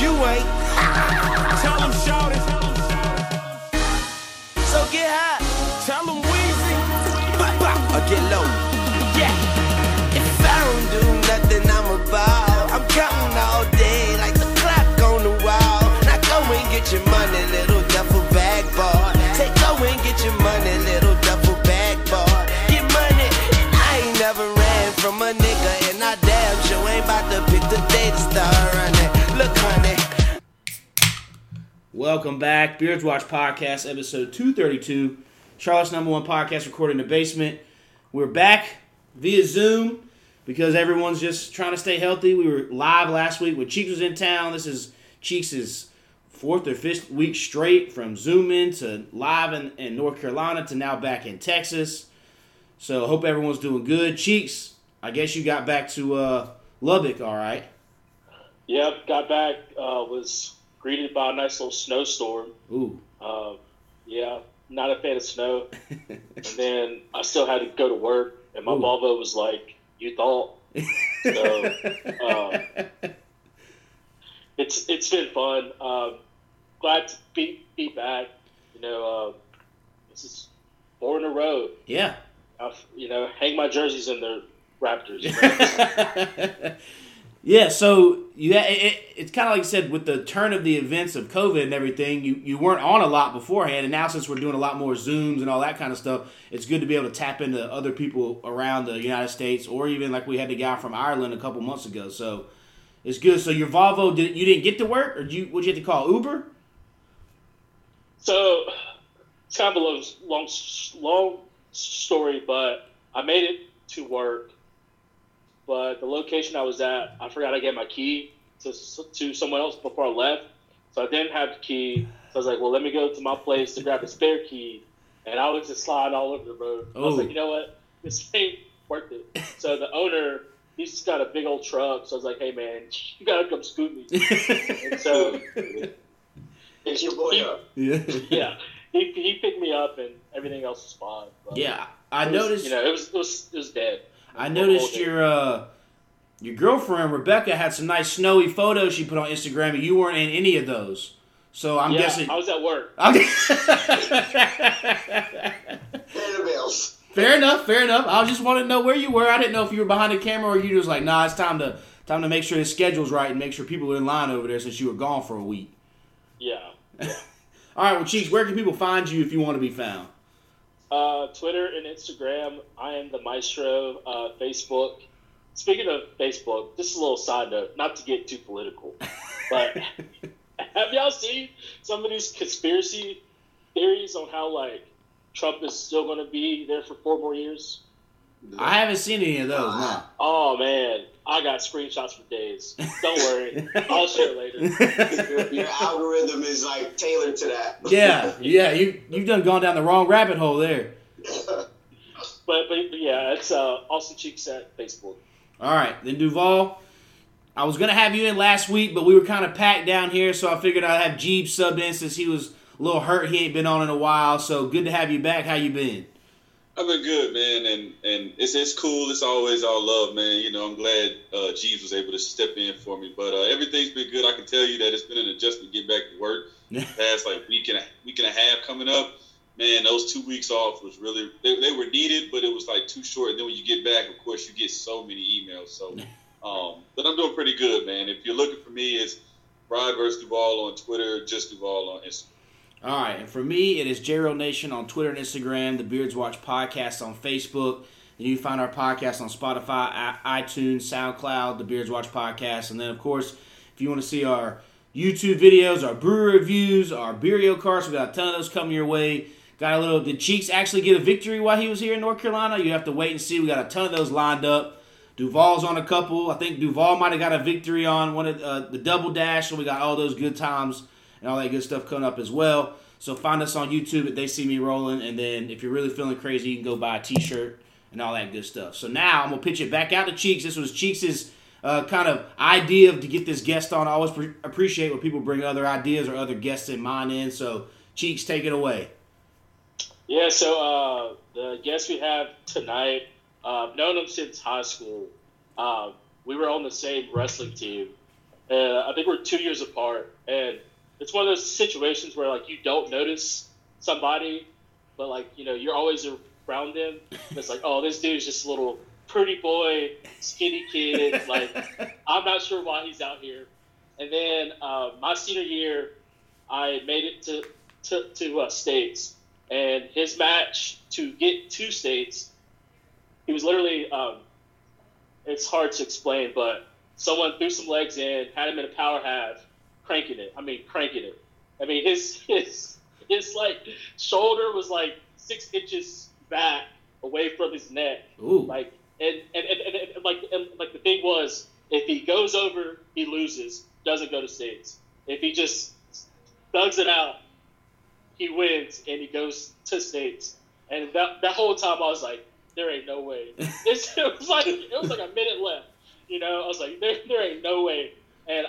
you ain't. Tell them shout Welcome back, Beards Watch Podcast, episode 232. Charlotte's number one podcast recorded in the basement. We're back via Zoom because everyone's just trying to stay healthy. We were live last week when Cheeks was in town. This is Cheeks' fourth or fifth week straight from Zoom in to live in, in North Carolina to now back in Texas. So hope everyone's doing good. Cheeks, I guess you got back to uh, Lubbock, all right. Yep, got back. Uh, was greeted by a nice little snowstorm. Ooh. Uh, yeah, not a fan of snow. and then I still had to go to work, and my Ooh. Volvo was like, "You thought." So um, it's it's been fun. Um, glad to be be back. You know, uh, this is four in a row. yeah. I've, you know, hang my jerseys in the Raptors. yeah, so you it, it, it's kind of like you said with the turn of the events of COVID and everything, you, you weren't on a lot beforehand, and now since we're doing a lot more Zooms and all that kind of stuff, it's good to be able to tap into other people around the United States, or even like we had the guy from Ireland a couple months ago. So it's good. So your Volvo, did you didn't get to work, or did you what you have to call Uber? So it's kind of a long, long story, but I made it to work. But the location I was at, I forgot I gave my key to to someone else before I left, so I didn't have the key. So I was like, well, let me go to my place to grab a spare key, and I was just sliding all over the road. I was Oh. like, you know what, this ain't worth it. So the owner, he's just got a big old truck. So I was like, hey man, you gotta come scoot me. And so Pick your boy up. yeah, yeah, he, he picked me up and everything else was fine. But yeah. I it was- noticed. you know, it was it was, it was dead. I noticed your uh, your girlfriend Rebecca had some nice snowy photos she put on Instagram, and you weren't in any of those. So I'm yeah, guessing. I was at work. Okay. Pay the bills. fair enough. Fair enough. I just wanted to know where you were. I didn't know if you were behind the camera or you just like, nah, it's time to time to make sure the schedule's right and make sure people are in line over there since you were gone for a week. Yeah. All right, well, Cheeks, where can people find you if you want to be found? Uh, Twitter and Instagram. I am the Maestro. Uh, Facebook. Speaking of Facebook, just a little side note, not to get too political, but have y'all seen some of these conspiracy theories on how like Trump is still going to be there for four more years? I haven't seen any of those. No. Oh man, I got screenshots for days. Don't worry, I'll share later. Your, your algorithm is like tailored to that. yeah, yeah. You you've done gone down the wrong rabbit hole there. But, but, but yeah, it's uh, Austin Cheeks at Facebook. All right, then Duvall. I was gonna have you in last week, but we were kind of packed down here, so I figured I'd have Jeeb subbed in since he was a little hurt. He ain't been on in a while, so good to have you back. How you been? I've been good, man, and and it's it's cool. It's always all love, man. You know, I'm glad uh, Jeeves was able to step in for me, but uh, everything's been good. I can tell you that it's been an adjustment to get back to work. Past like week and a, week and a half coming up, man. Those two weeks off was really they, they were needed, but it was like too short. And then when you get back, of course, you get so many emails. So, um, but I'm doing pretty good, man. If you're looking for me, it's Bride vs Duval on Twitter, just Duvall on Instagram. All right, and for me, it is JRO Nation on Twitter and Instagram, the Beards Watch Podcast on Facebook. And you can find our podcast on Spotify, iTunes, SoundCloud, the Beards Watch Podcast. And then, of course, if you want to see our YouTube videos, our brewer reviews, our Beerio Kart, we got a ton of those coming your way. Got a little, did Cheeks actually get a victory while he was here in North Carolina? You have to wait and see. We got a ton of those lined up. Duvall's on a couple. I think Duvall might have got a victory on one of uh, the double dash, so we got all those good times and all that good stuff coming up as well. So find us on YouTube at They See Me Rolling, and then if you're really feeling crazy, you can go buy a T-shirt and all that good stuff. So now I'm gonna pitch it back out to Cheeks. This was Cheeks' uh, kind of idea to get this guest on. I always pre- appreciate when people bring other ideas or other guests in mind in. So Cheeks, take it away. Yeah, so uh, the guest we have tonight, uh, I've known him since high school. Uh, we were on the same wrestling team, and I think we're two years apart. And it's one of those situations where like you don't notice somebody, but like you know you're always around them. It's like, oh, this dude's just a little pretty boy, skinny kid. Like I'm not sure why he's out here. And then uh, my senior year, I made it to to, to uh, states, and his match to get to states, he was literally. Um, it's hard to explain, but someone threw some legs in, had him in a power half, cranking it. I mean, cranking it. I mean, his his his like shoulder was like six inches back away from his neck. Ooh. Like and and, and, and, and like and like the thing was, if he goes over, he loses. Doesn't go to states. If he just thugs it out, he wins and he goes to states. And that that whole time I was like, there ain't no way. It's, it was like it was like a minute left. You know, I was like, there there ain't no way. And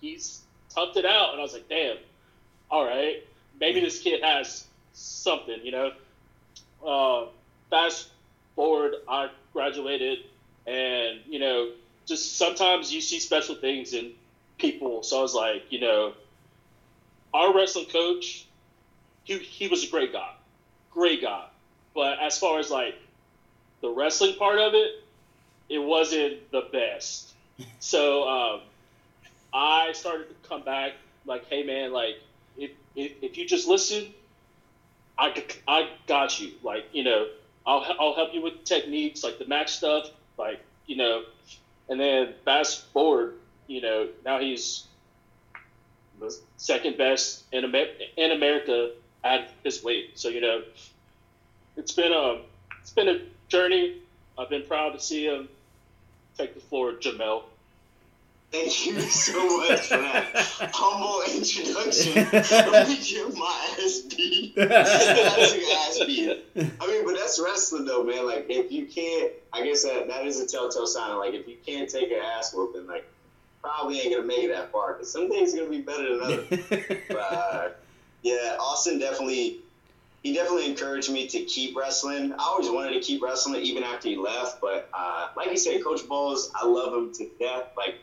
he's toughed it out, and I was like, damn. All right, maybe this kid has something. You know. Uh, fast forward, I graduated, and you know, just sometimes you see special things in people. So I was like, you know, our wrestling coach, he he was a great guy, great guy. But as far as like the wrestling part of it, it wasn't the best. So um, I started to come back like, hey man, like if, if, if you just listen, I, I got you. Like, you know, I'll, I'll help you with techniques, like the match stuff, like, you know, and then fast forward, you know, now he's the second best in, Amer- in America at his weight. So, you know, it's been a, it's been a journey. I've been proud to see him take the floor, Jamel. Thank you so much for that humble introduction. Let me get my ass beat. I took ass beat. I mean, but that's wrestling though, man. Like, if you can't, I guess that that is a telltale sign. Like, if you can't take an ass whooping, like, probably ain't gonna make it that far. Cause some days gonna be better than others. but uh, yeah, Austin definitely. He definitely encouraged me to keep wrestling. I always wanted to keep wrestling even after he left, but uh, like you said, Coach Bowles, I love him to death. Like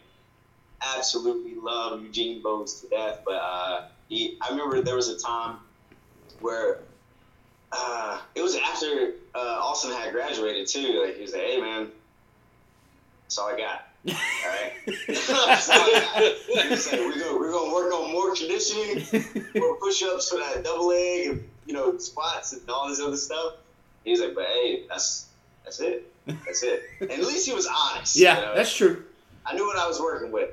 absolutely love Eugene Bowles to death, but uh, he, I remember there was a time where uh, it was after uh, Austin had graduated too. Like he was like, "Hey man, that's all I got." All right, that's all I got. He was like, "We're gonna we're gonna work on more conditioning, more push-ups for that double leg, and you know squats and all this other stuff." He's like, "But hey, that's that's it, that's it." And at least he was honest. yeah, you know? that's true. I knew what I was working with.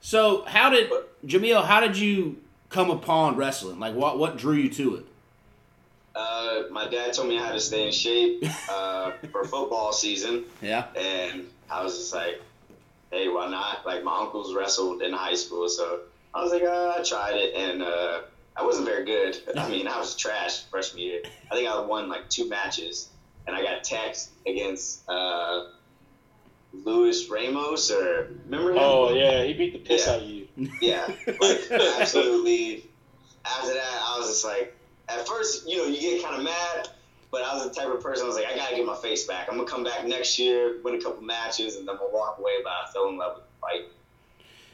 So, how did Jamel? How did you come upon wrestling? Like, what what drew you to it? Uh, my dad told me how to stay in shape uh, for football season, Yeah. and I was just like, "Hey, why not?" Like my uncles wrestled in high school, so I was like, uh, "I tried it," and uh, I wasn't very good. I mean, I was trash freshman year. I think I won like two matches, and I got text against uh, Luis Ramos, or remember him? Oh yeah, he beat the piss Yeah. out of you. Yeah, like absolutely. After that, I was just like, at first, you know, you get kind of mad, but I was the type of person I was like, I gotta get my face back. I'm gonna come back next year, win a couple matches, and then I'm gonna walk away. But I fell in love with the fight.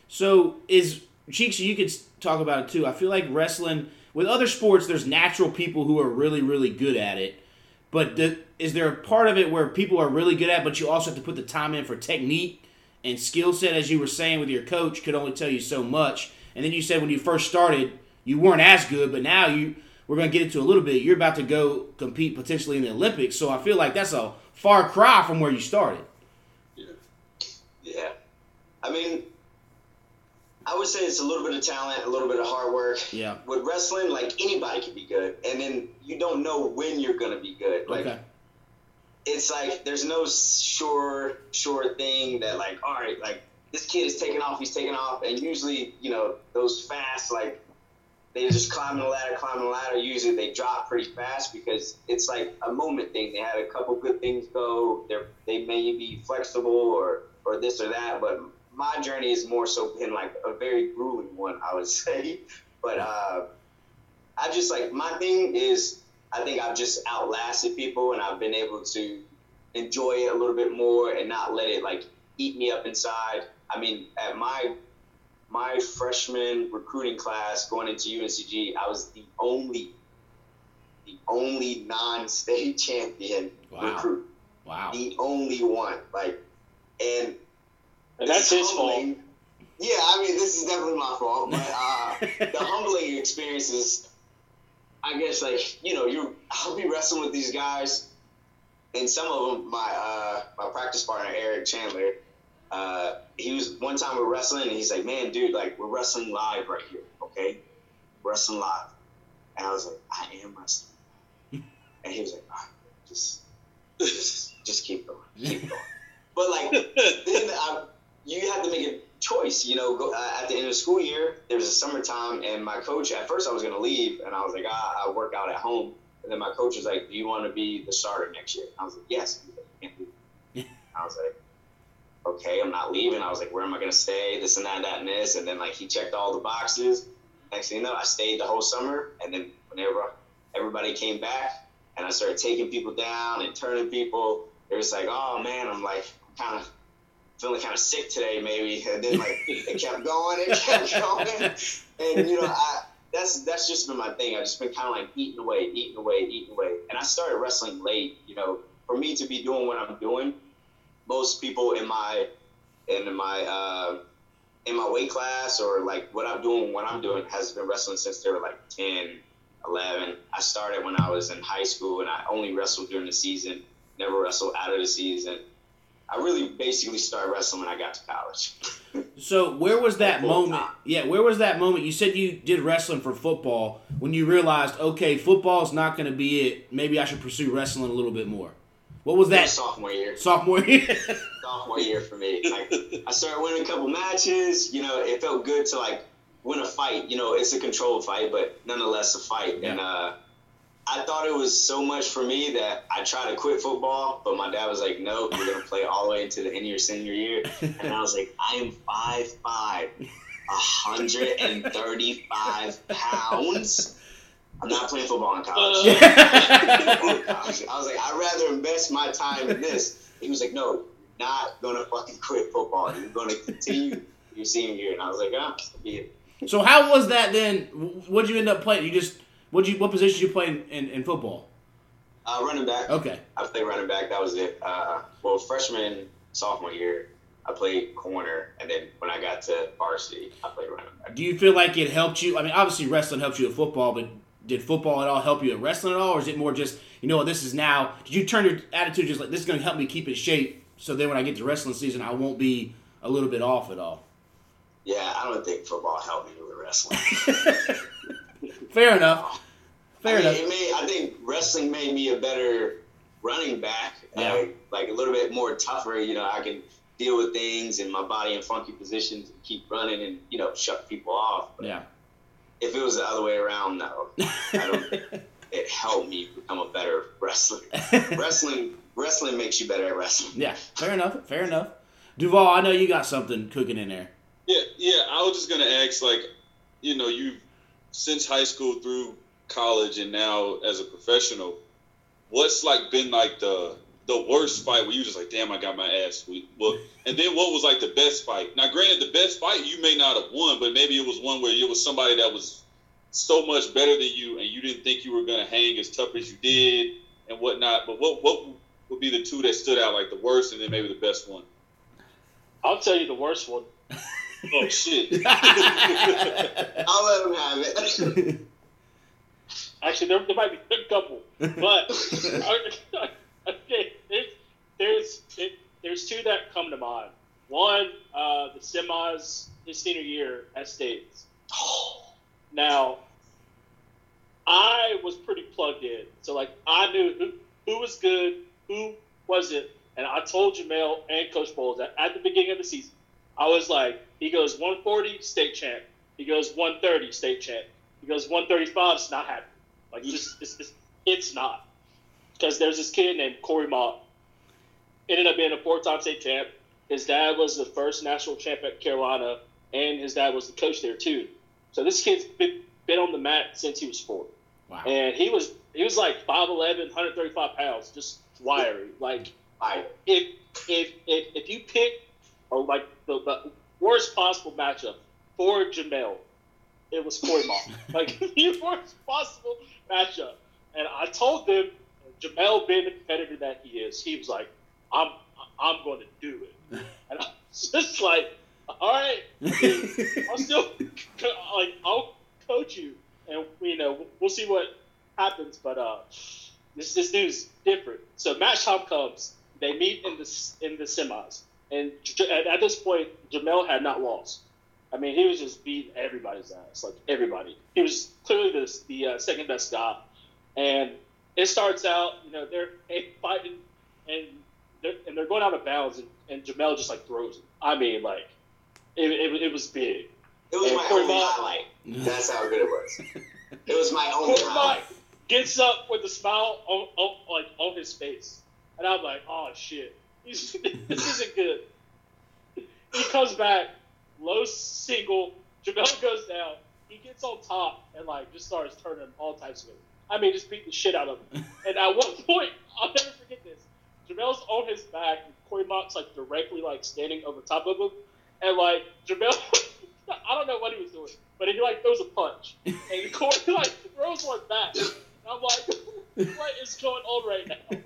So is Cheeks? You could talk about it too. I feel like wrestling with other sports, there's natural people who are really, really good at it. But the, is there a part of it where people are really good at, but you also have to put the time in for technique and skill set, as you were saying with your coach, could only tell you so much. And then you said when you first started, you weren't as good, but now you we're going to get into a little bit. You're about to go compete potentially in the Olympics, so I feel like that's a far cry from where you started. Yeah, Yeah, I mean, I would say it's a little bit of talent, a little bit of hard work. Yeah. With wrestling, like anybody can be good, and then you don't know when you're gonna be good. Like Okay. it's like there's no sure sure thing that like all right like this kid is taking off he's taking off and usually you know those fast like they just climbing the ladder climbing the ladder usually they drop pretty fast because it's like a moment thing they had a couple good things go they're they may be flexible or or this or that but my journey is more so been like a very grueling one i would say but uh i just like my thing is I think I've just outlasted people and I've been able to enjoy it a little bit more and not let it like eat me up inside. I mean, at my my freshman recruiting class going into UNCG, I was the only, the only non-state champion Wow. recruit, Wow. the only one. Like, and And that's his fault. Yeah, I mean, this is definitely my fault, but uh, the humbling experience is, I guess, like you know, you I'll be wrestling with these guys, and some of them, my uh, my practice partner Eric Chandler, uh, he was one time we're wrestling, and he's like, "Man, dude, like we're wrestling live right here, okay? Wrestling live," and I was like, "I am wrestling," and he was like, "Ah, "Just, just, just keep going, keep going." But like then I, you have to make a choice. You know, go, uh, at the end of the school year, there was a summertime, and my coach. At first, I was going to leave, and I was like, ah, I work out at home. And then my coach was like, "Do you want to be the starter next year?" I was like, "Yes." Like, "You. I was like, "Okay, I'm not leaving." I was like, "Where am I going to stay?" This and that, that and this, and then like he checked all the boxes. Next thing you know, I stayed the whole summer, and then whenever everybody came back, and I started taking people down and turning people, it was like, "Oh man," I'm like, kind of feeling kind of sick today, maybe. And then like it kept going, it kept going, and you know, I that's that's just been my thing. I've just been kind of like eating away, eating away, eating away. And I started wrestling late. You know, for me to be doing what I'm doing, most people in my in my uh, in my weight class or like what I'm doing, what I'm doing has been wrestling since they were like 10, 11. I started when I was in high school and I only wrestled during the season, never wrestled out of the season. I really basically started wrestling when I got to college. So where was that moment? time. Yeah, where was that moment? You said you did wrestling for football when you realized, okay, football is not going to be it. Maybe I should pursue wrestling a little bit more. What was That that sophomore year. sophomore year? sophomore year for me. Like I started winning a couple matches. You know, it felt good to like win a fight. You know, it's a controlled fight, but nonetheless a fight. And uh, I thought it was so much for me that I tried to quit football, but my dad was like, "No, you're gonna play all the way into the end of your senior year." And I was like, "I am five five, hundred and thirty five pounds." I'm not playing football in college. Uh, I was like, I'd rather invest my time in this. He was like, no, you're not gonna fucking quit football. You're gonna continue your senior year. And I was like, ah, so be it. so how was that then? What'd you end up playing? You just what you what position you play in, in, in football? Uh, running back. Okay. I played running back. That was it. Uh, well, freshman, sophomore year, I played corner, and then when I got to varsity, I played running back. Do you feel like it helped you? I mean, obviously wrestling helped you at football, but did football at all help you at wrestling at all, or is it more just you know this is now? Did you turn your attitude just like this is going to help me keep in shape, so then when I get to wrestling season, I won't be a little bit off at all? Yeah, I don't think football helped me with wrestling. Fair enough. Fair I mean, enough. It made, I think wrestling made me a better running back. Yeah. Uh, like a little bit more tougher. You know, I can deal with things and my body in funky positions and keep running and you know shut people off. But Yeah. if it was the other way around, no, I don't. it helped me become a better wrestler. wrestling, wrestling makes you better at wrestling. Yeah. Fair enough. Fair enough. Duvall, I know you got something cooking in there. Yeah, yeah. I was just gonna ask, like, you know, you since high school through college and now as a professional, what's like been like the the worst fight where you just like, damn, I got my ass beat. Well, and then what was like the best fight? Now, granted, the best fight you may not have won, but maybe it was one where it was somebody that was so much better than you, and you didn't think you were gonna hang as tough as you did and whatnot. But what what would be the two that stood out like the worst, and then maybe the best one? I'll tell you the worst one. Oh shit! I'll let him have it. Actually, there, there might be a couple, but okay, there's there's it, there's two that come to mind. One, uh, the semis his senior year at States. Now, I was pretty plugged in, so like I knew who who was good, who wasn't, and I told Jamel and Coach Bowles that at the beginning of the season, I was like, he goes 140 state champ, he goes 130 state champ, he goes 135. It's not happening. Like just it's, it's, it's not because there's this kid named Corey Mock. Ended up being a four-time state champ. His dad was the first national champ at Carolina, and his dad was the coach there too. So this kid's been, been on the mat since he was four, Wow. and he was he was like 5'11", 135 pounds, just wiry. Like I, if if if, if you pick or like the, the worst possible matchup for Jamel, it was Corey like the worst possible matchup. And I told them, Jamel being the competitor that he is, he was like, I'm I'm going to do it. And I was just like, all right, I'll still like I'll coach you, and you know we'll see what happens. But uh, this this dude's different. So match time comes. They meet in the in the semis, and at, at this point, Jamel had not lost. I mean, he was just beating everybody's ass, like everybody. He was clearly the the uh, second best guy, and it starts out, you know, they're fighting, and they're, and they're going out of bounds, and, and Jamel just like throws it. I mean, like it, it, it was big. It was And my Corey only highlight. That's how good it was. It was my only Corey Mock highlight. gets up with a smile on, on like on his face, and I'm like, oh shit, this isn't good. He comes back, low single. Jamel goes down. He gets on top and like just starts turning all types of it. I mean, just beat the shit out of him. And at one point, I'll never forget this. Jamel's on his back, and Corey Mock's like directly like standing over top of him, and like Jamel, I don't know what he was doing, but he like throws a punch, and Corey like throws one back. And I'm like, what is going on right now?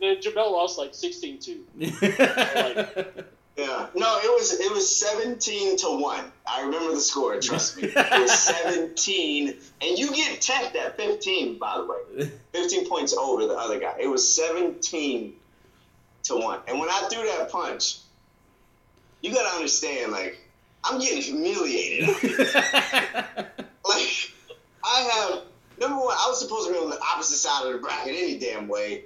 And then Jamel lost like 16-2. Yeah. No, it was it was seventeen to one. I remember the score. Trust me, it was seventeen, and you get tanked at fifteen. By the way, fifteen points over the other guy. It was seventeen to one. And when I threw that punch, you gotta understand, like I'm getting humiliated. like I have number one. I was supposed to be on the opposite side of the bracket any damn way,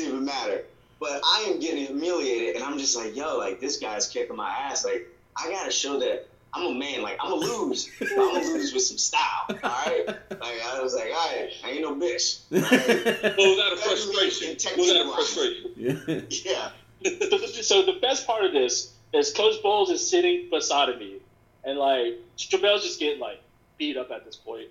doesn't even matter. But I am getting humiliated, and I'm just like, yo, like this guy's kicking my ass. Like I gotta show that I'm a man. Like I'm gonna lose, but I'm gonna lose with some style. All right. Like I was like, all right, I ain't no bitch. All right? What was out of frustration? What was out of frustration? yeah. yeah. so the best part of this is Coach Bowles is sitting beside of me, and like Jamel's just getting like beat up at this point.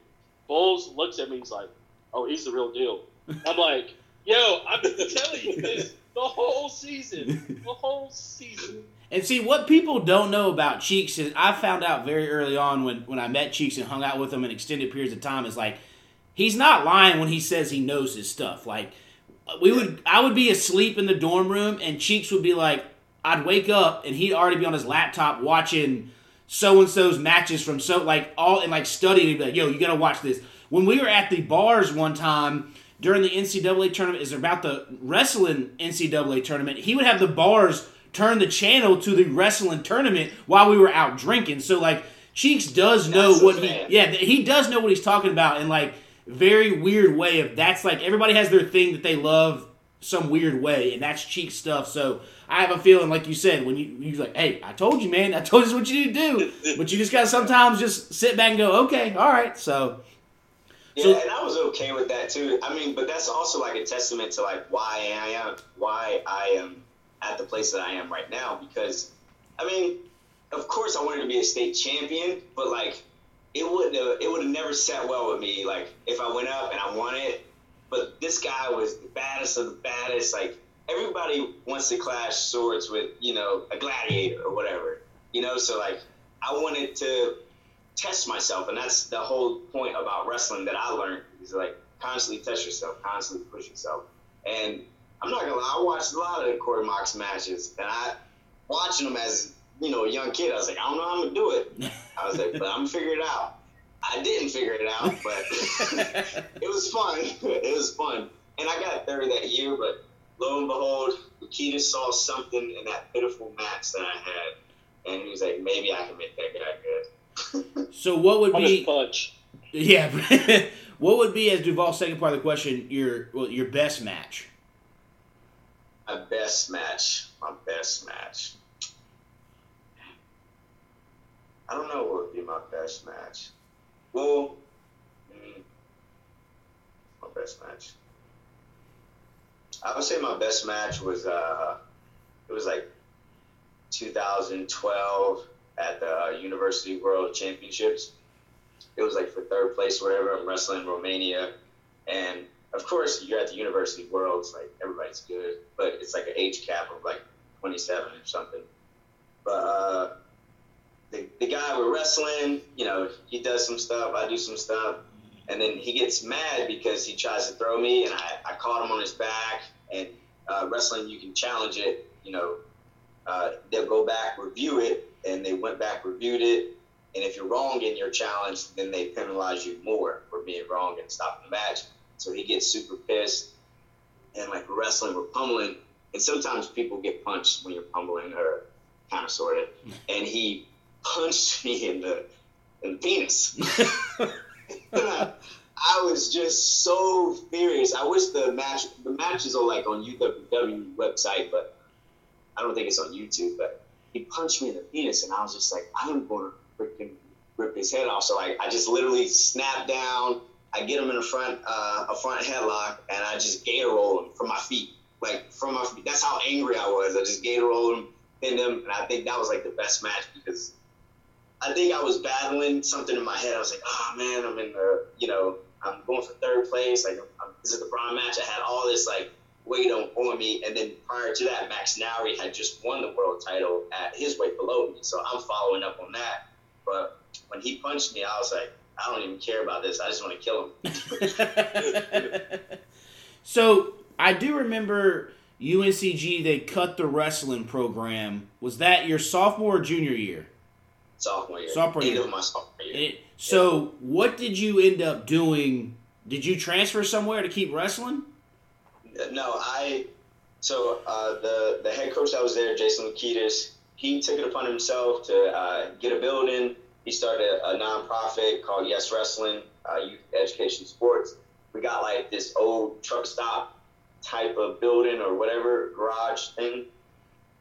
Bowles looks at me, he's like, "Oh, he's the real deal." I'm like, "Yo, been telling you this the whole season, the whole season." And see, what people don't know about Cheeks is I found out very early on when, when I met Cheeks and hung out with him in extended periods of time is like he's not lying when he says he knows his stuff. Like we would I would be asleep in the dorm room and Cheeks would be like I'd wake up and he'd already be on his laptop watching so and so's matches from so like all and like studying he'd be like, yo, you gotta watch this. When we were at the bars one time during the NCAA tournament is about the wrestling NCAA tournament, he would have the bars turn the channel to the wrestling tournament while we were out drinking. So like Cheeks does know That's what he yeah, he does know what he's talking about in like very weird way of that's like everybody has their thing that they love some weird way and that's cheek stuff. So I have a feeling like you said when you you like, hey, I told you, man, I told you what you need to do. But you just gotta sometimes just sit back and go, okay, all right. So Yeah, So- and I was okay with that too. I mean, but that's also like a testament to like why I am why I am at the place that I am right now because I mean, of course I wanted to be a state champion, but like it would have it would have never sat well with me like if I went up and I won it. But this guy was the baddest of the baddest. Like everybody wants to clash swords with you know a gladiator or whatever. You know, so like I wanted to test myself, and that's the whole point about wrestling that I learned is like constantly test yourself, constantly push yourself. And I'm not gonna lie, I watched a lot of the Corey Mock's matches, and I watching them as you know a young kid. I was like, I don't know how I'm gonna do it. I was like, but I'm gonna figure it out. I didn't figure it out, but it was fun. It was fun, and I got third that year. But lo and behold, Loukides saw something in that pitiful match that I had, and he was like, maybe I can make that guy good. So what would be punch. yeah what would be as Duvall's second part of the question your well, your best match? My best match. My best match. I don't know what would be my best match. Well, mm, my best match. I would say my best match was uh, it was like 2012 at the uh, University World Championships. It was like for third place, whatever. I'm wrestling Romania, and of course you're at the University Worlds, like everybody's good, but it's like an age cap of like 27 or something. But uh, the, the guy we're wrestling, you know, he does some stuff, I do some stuff, and then he gets mad because he tries to throw me, and I, I caught him on his back. And uh, wrestling, you can challenge it. You know, uh, they'll go back, review it, and they went back, reviewed it, and if you're wrong in your challenge, then they penalize you more for being wrong and stopping the match. So he gets super pissed, and like wrestling, we're pummeling, and sometimes people get punched when you're pummeling or kind of sort of, and he punched me in the in the penis. I was just so furious. I wish the match the matches are like on UWW website, but I don't think it's on YouTube. But he punched me in the penis, and I was just like, I'm going to freaking rip his head off. So like, I just literally snap down. I get him in a front uh, a front headlock, and I just gator roll him from my feet, like from my feet. That's how angry I was. I just gator rolled him, pinned him, and I think that was like the best match because I think I was battling something in my head. I was like, oh man, I'm in the, you know, I'm going for third place. Like, I'm, this is the bronze match. I had all this like weight on, on me. And then prior to that, Max Nowry had just won the world title at his weight below me. So I'm following up on that. But when he punched me, I was like, I don't even care about this. I just want to kill him. so I do remember UNCG. They cut the wrestling program. Was that your sophomore or junior year? sophomore year. Sophomore End year. of my sophomore year. It, so what did you end up doing? Did you transfer somewhere to keep wrestling? No, I. So uh, the the head coach that was there, Jason Loukides, he took it upon himself to uh, get a building. He started a, nonprofit called Yes Wrestling, uh, Youth Education Sports. We got like this old truck stop type of building or whatever garage thing.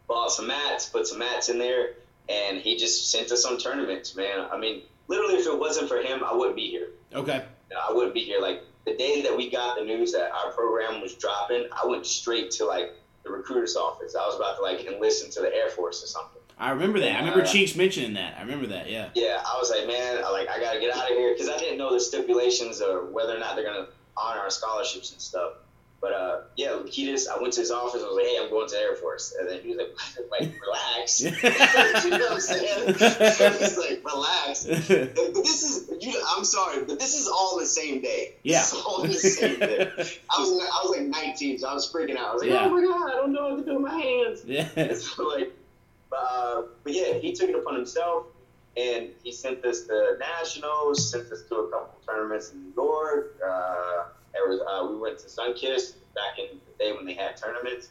Bought some mats, put some mats in there, and he just sent us on tournaments, man. I mean, literally, if it wasn't for him, I wouldn't be here. Okay. I wouldn't be here. Like the day that we got the news that our program was dropping, I went straight to like the recruiter's office. I was about to like enlist into the Air Force or something. I remember that. I remember Uh, Cheeks mentioning that. I remember that. Yeah. Yeah, I was like, man, I like I gotta get out of here because I didn't know the stipulations or whether or not they're gonna honor our scholarships and stuff. But uh, yeah, Loukides, I went to his office. I was like, hey, I'm going to the Air Force, and then he was like, like relax. you know what I'm saying? He's like, relax. But this is, you, I'm sorry, but this is all the same day. Yeah. It's all the same day. I was, I was like 19, so I was freaking out. I was like, Yeah. oh my god, I don't know what to do with my hands. yeah. so like, but, uh, but yeah, he took it upon himself, and he sent us to nationals, sent us to a couple tournaments in New York. Uh, there was, uh, we went to Sunkist back in the day when they had tournaments.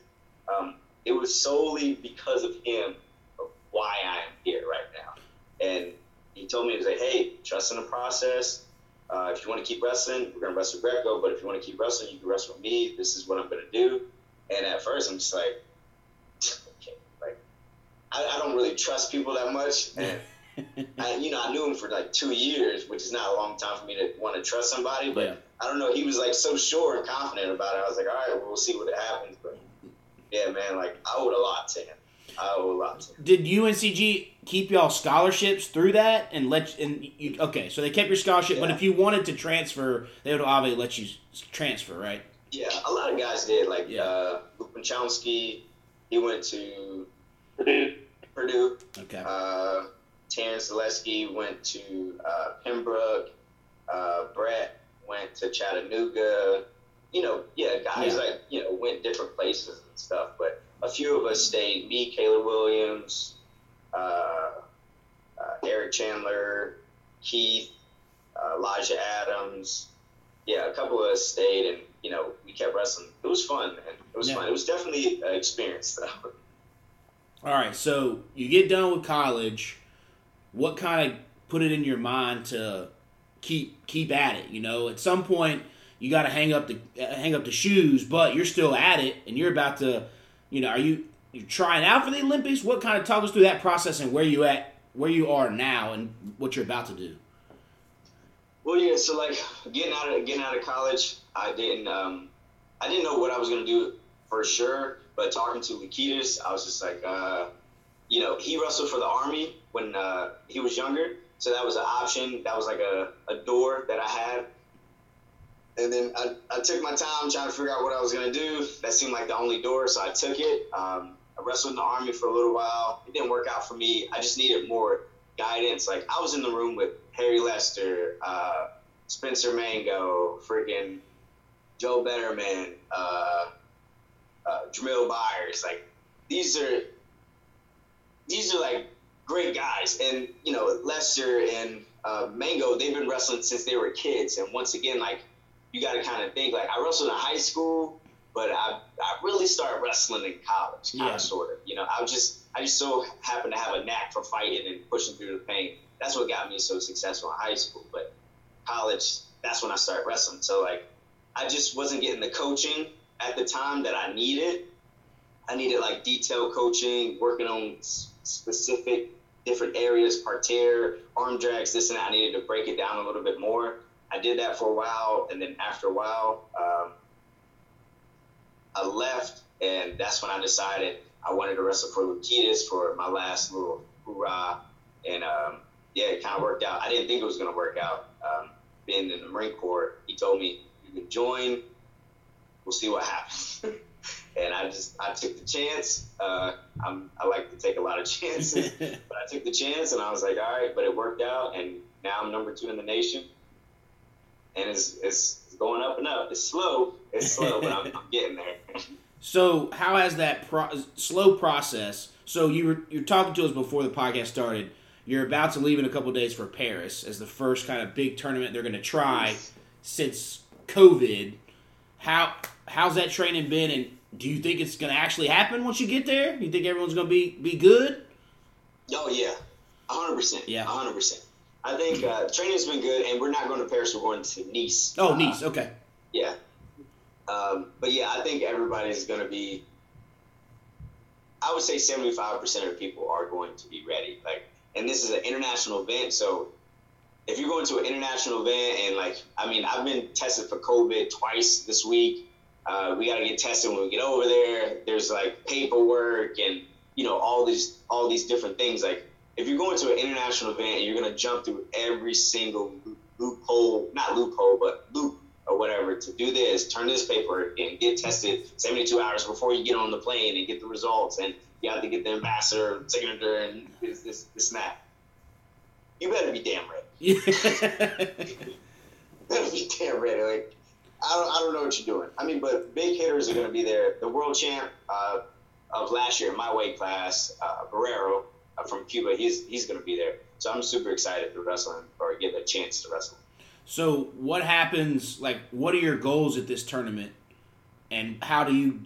Um, it was solely because of him of why I am here right now. And he told me, he was like, hey, trust in the process. Uh, if you want to keep wrestling, we're going to wrestle Greco. But if you want to keep wrestling, you can wrestle with me. This is what I'm going to do. And at first, I'm just like, okay, like I, I don't really trust people that much. And I, you know, I knew him for like two years, which is not a long time for me to want to trust somebody. But. I don't know. He was like so sure and confident about it. I was like, all right, well, we'll see what happens. But yeah, man, like I owed a lot to him. I owe a lot to him. Did UNCG keep y'all scholarships through that and let and you okay? So they kept your scholarship, but if you wanted to transfer, they would obviously let you transfer, right? Yeah, a lot of guys did. Like Yeah. uh, Luke he went to Purdue. Purdue. Okay. Uh, Terrence Zaleski went to uh, Pembroke. Uh, Brett went to Chattanooga. You know, yeah, guys Yeah. like you know went different places and stuff. But a few of us stayed. Me, Kayla Williams, uh, uh, Eric Chandler, Keith, uh, Elijah Adams. Yeah, a couple of us stayed, and you know we kept wrestling. It was fun, man. It was Yeah. fun. It was definitely an experience, though. All right. So you get done with college. What kind of put it in your mind to keep keep at it? You know, at some point you got to hang up the uh, hang up the shoes, but you're still at it, and you're about to, you know, are you you trying out for the Olympics? What kind of talk us through that process and where you at, where you are now, and what you're about to do? Well, yeah. So like getting out of getting out of college, I didn't um, I didn't know what I was gonna do for sure. But talking to Loukides, I was just like, uh, you know, he wrestled for the army when uh, he was younger, so that was an option. That was like a, a door that I had. And then I, I took my time trying to figure out what I was gonna do. That seemed like the only door, so I took it. Um, I wrestled in the army for a little while. It didn't work out for me. I just needed more guidance. Like I was in the room with Harry Lester, uh, Spenser Mango, freaking Joe Betterman, uh, uh, Jamil Byers. Like these are these are like great guys, and you know Lester and uh, Mango, they've been wrestling since they were kids. And once again, like you got to kind of think like I wrestled in high school, but I I really started wrestling in college, kind Yeah. of sort of. You know, I was just I just so happened to have a knack for fighting and pushing through the pain. That's what got me so successful in high school. But college, that's when I started wrestling. So like, I just wasn't getting the coaching at the time that I needed. I needed like detailed coaching, working on specific different areas, parterre, arm drags, this and that. I needed to break it down a little bit more. I did that for a while, and then after a while, um, I left, and that's when I decided I wanted to wrestle for Loukides for my last little hoorah. And um, yeah, it kind of worked out. I didn't think it was going to work out. Um, being in the Marine Corps, he told me, you can join, we'll see what happens. and I just, I took the chance. Uh, I'm, I like to take a lot of chances, but I took the chance and I was like, all right, but it worked out. And now I'm number two in the nation. And it's, it's going up and up. It's slow. It's slow, but I'm, I'm getting there. So, how has that pro- slow process? So, you were you're talking to us before the podcast started. You're about to leave in a couple days for Paris as the first kind of big tournament they're going to try since COVID. How how's that training been, and do you think it's going to actually happen once you get there? You think everyone's going to be be good? Oh yeah, hundred percent. Yeah. hundred percent. I think uh, training's been good, and we're not going to Paris. We're going to Nice. Oh, Uh, Nice. Okay. Yeah. Um, but yeah, I think everybody's going to be. I would say seventy-five percent of people are going to be ready. Like, and this is an international event, so if you're going to an international event and like, I mean, I've been tested for COVID twice this week. Uh, we got to get tested when we get over there. There's like paperwork and you know all these all these different things. Like, if you're going to an international event you're going to jump through every single loophole, not loophole, but loop or whatever to do this, turn this paper and get tested 72 hours before you get on the plane and get the results, and you have to get the ambassador signature and this, this, this and that. You better be damn ready. better be damn ready. Like, I don't, I don't know what you're doing. I mean, but big hitters are going to be there. The world champ uh, of last year in my weight class, uh, Borrero uh, from Cuba, he's he's going to be there. So I'm super excited to wrestle him or get a chance to wrestle. So, what happens? Like, what are your goals at this tournament, and how do you?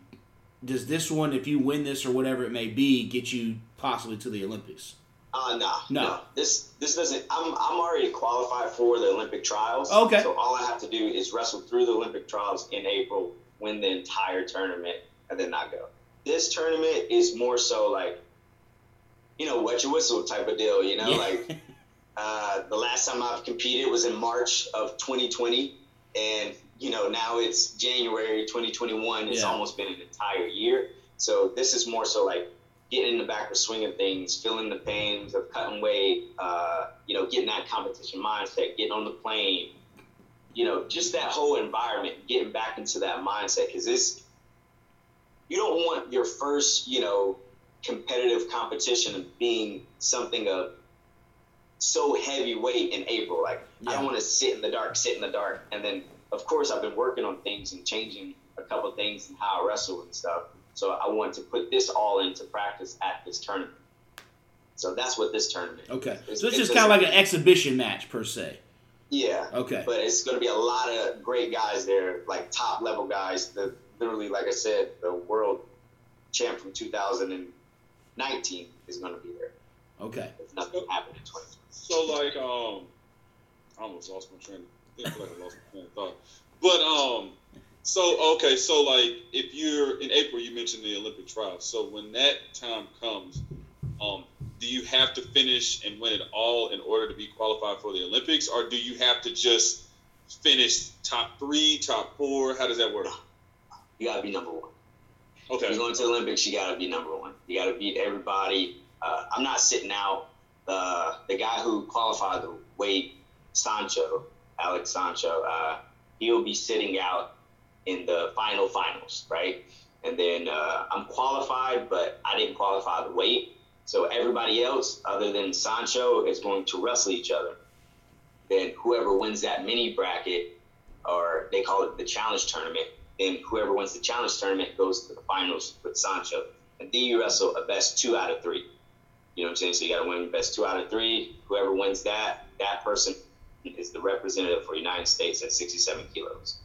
Does this one, if you win this or whatever it may be, get you possibly to the Olympics? Uh, nah, No. no. This this doesn't. I'm I'm already qualified for the Olympic trials. Okay. So all I have to do is wrestle through the Olympic trials in April, win the entire tournament, and then not go. This tournament is more so like, you know, wet your whistle type of deal. You know, Yeah. like uh, the last time I've competed was in March of 2020, and you know now it's January 2021. It's Yeah. almost been an entire year. So this is more so like getting in the back of swing of things, feeling the pains of cutting weight, uh, you know, getting that competition mindset, getting on the plane, you know, just that whole environment, getting back into that mindset. Because this, you don't want your first, you know, competitive competition being something of so heavyweight in April. Like, I don't want to sit in the dark, sit in the dark. And then, of course, I've been working on things and changing a couple things and how I wrestle and stuff. So I want to put this all into practice at this tournament. So that's what this tournament. Okay, It's- so it's it's just kind of like an exhibition match per se. Yeah. Okay. But it's going to be a lot of great guys there, like top level guys. The literally, like I said, the world champ from 2019 is going to be there. Okay. If nothing happened in 2020. So like um, I almost lost my train. I think like I lost my train of thought. But um, so okay, so like if you're in April, you mentioned the Olympic trials. So when that time comes, um, do you have to finish and win it all in order to be qualified for the Olympics, or do you have to just finish top three, top four? How does that work? You got to be number one. Okay. If you're going to the Olympics, you got to be number one. You got to beat everybody. Uh, I'm not sitting out. Uh, the guy who qualified the weight, Sancho, Alex Sancho, uh, he'll be sitting out in the final finals, right? And then uh, I'm qualified, but I didn't qualify the weight. So everybody else, other than Sancho, is going to wrestle each other. Then whoever wins that mini bracket, or they call it the challenge tournament, then whoever wins the challenge tournament goes to the finals with Sancho. And then you wrestle a best two out of three. You know what I'm saying? So you got to win best two out of three. Whoever wins that, that person is the representative for United States at 67 kilos.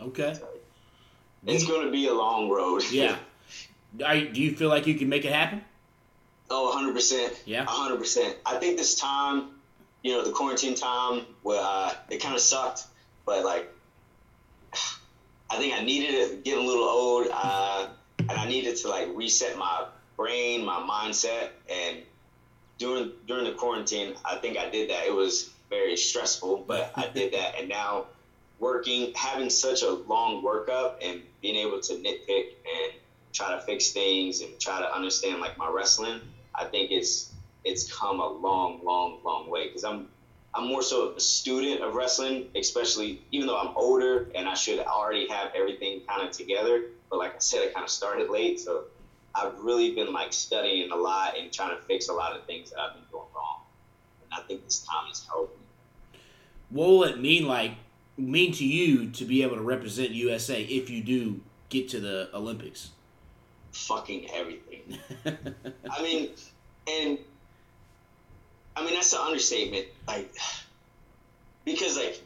Okay. It's going to be a long road. Yeah. You- do you feel like you can make it happen? Oh, 100%. Yeah. 100%. I think this time, you know, the quarantine time, well, uh, it kind of sucked, but like, I think I needed it, getting a little old, uh, and I needed to like reset my brain, my mindset, and during during the quarantine, I think I did that. It was very stressful, but I did that, and now working, having such a long workup, and being able to nitpick and try to fix things and try to understand like my wrestling, I think it's it's come a long, long, long way because I'm I'm more so a student of wrestling, especially even though I'm older and I should already have everything kind of together. But like I said, I kind of started late, so I've really been like studying a lot and trying to fix a lot of things that I've been doing wrong. And I think this time has helped me. What will it mean like mean to you to be able to represent USA if you do get to the Olympics? Fucking everything. I mean, and I mean that's an understatement. Like, because like,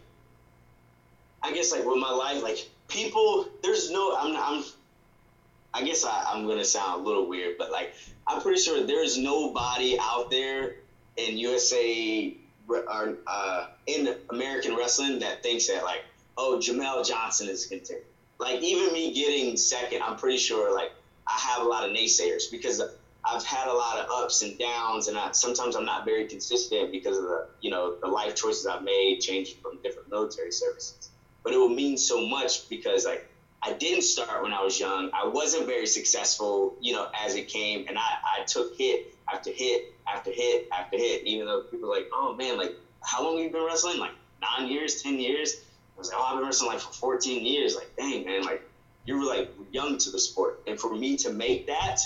I guess like with my life, like people, there's no, I'm, I'm, I guess I, I'm gonna sound a little weird, but like, I'm pretty sure there's nobody out there in USA re- or uh, in American wrestling that thinks that like, oh, Jamel Johnson is a contender. Like even me getting second, I'm pretty sure like I have a lot of naysayers because I've had a lot of ups and downs, and I, sometimes I'm not very consistent because of the you know the life choices I've made, changing from different military services. But it will mean so much because like I didn't start when I was young. I wasn't very successful, you know, as it came, and I, I took hit after hit after hit after hit. Even though people were like, oh man, like how long have you been wrestling? Like nine years, ten years. I was like, oh, I've been wrestling like for 14 years. Like, dang man, like you were like young to the sport, and for me to make that,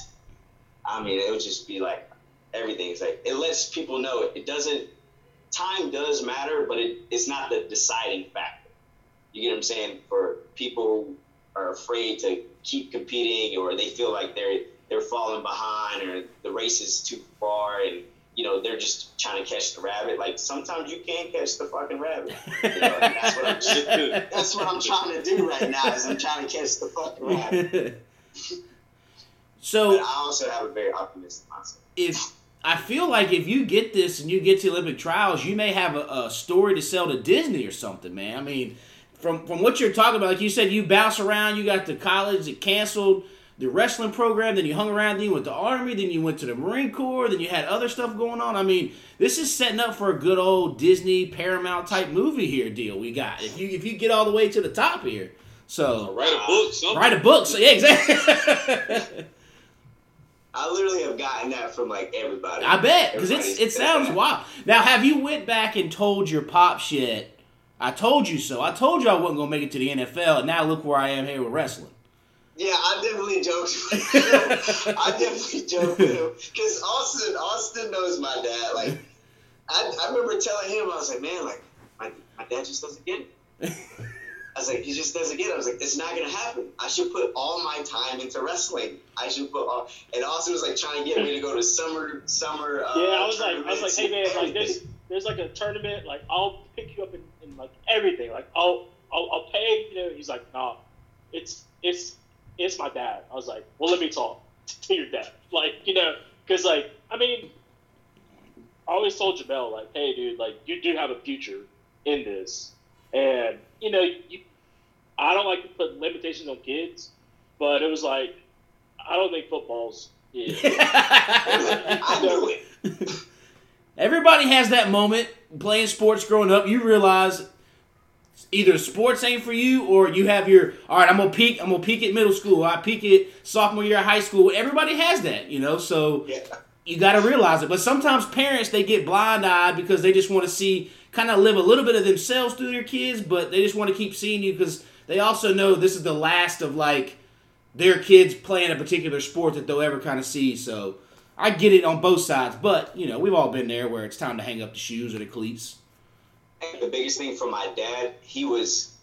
I mean, it would just be like everything. It's like it lets people know it, it doesn't. Time does matter, but it, it's not the deciding factor. You get what I'm saying? For people who are afraid to keep competing, or they feel like they're they're falling behind, or the race is too far, and you know they're just trying to catch the rabbit. Like sometimes you can't catch the fucking rabbit. You know, that's what I'm that's what I'm trying to do right now. Is I'm trying to catch the fucking rabbit. But so I also have a very optimistic mindset. if I feel like if you get this and you get to Olympic trials, you may have a, a story to sell to Disney or something, man. I mean, from from what you're talking about, like you said, you bounce around. You got the college that canceled the wrestling program, then you hung around, then you went to the Army, then you went to the Marine Corps, then you had other stuff going on. I mean, this is setting up for a good old Disney Paramount type movie here deal we got. If you if you get all the way to the top here, so uh, Write a book, something. write a book. So yeah, exactly. I literally have gotten that from like everybody. I bet because it's it sounds wild. Now, have you went back and told your pop shit? I told you so. I told you I wasn't gonna make it to the NFL, and now look where I am here with wrestling. Yeah, I definitely joked with him. I definitely joked with him because Austin, Austin knows my dad. Like, I, I remember telling him, I was like, man, like my, my dad just doesn't get it. I was like, he just doesn't get it. I was like, it's not gonna happen. I should put all my time into wrestling. I should put all. And Austin was like trying to get me to go to summer, summer. Uh, Yeah, I was like, I was like, hey man, like there's there's like a tournament, like I'll pick you up in, in like everything, like I'll, I'll I'll pay. You know, he's like, nah, it's it's it's my dad. I was like, well, let me talk to your dad, like you know, because like I mean, I always told Jamel like, hey dude, like you do have a future in this, and you know, you, I don't like to put limitations on kids, but it was like, I don't think football's. it. I knew it. Everybody has that moment playing sports growing up. You realize either sports ain't for you, or you have your all right. I'm gonna peak. I'm gonna peak at middle school. I peak at sophomore year of high school. Everybody has that, you know. So Yeah. you got to realize it. But sometimes parents they get blind eyed because they just want to see kind of live a little bit of themselves through their kids, but they just want to keep seeing you because they also know this is the last of like their kids playing a particular sport that they'll ever kind of see. So I get it on both sides, but you know we've all been there where it's time to hang up the shoes or the cleats. The biggest thing from my dad, he was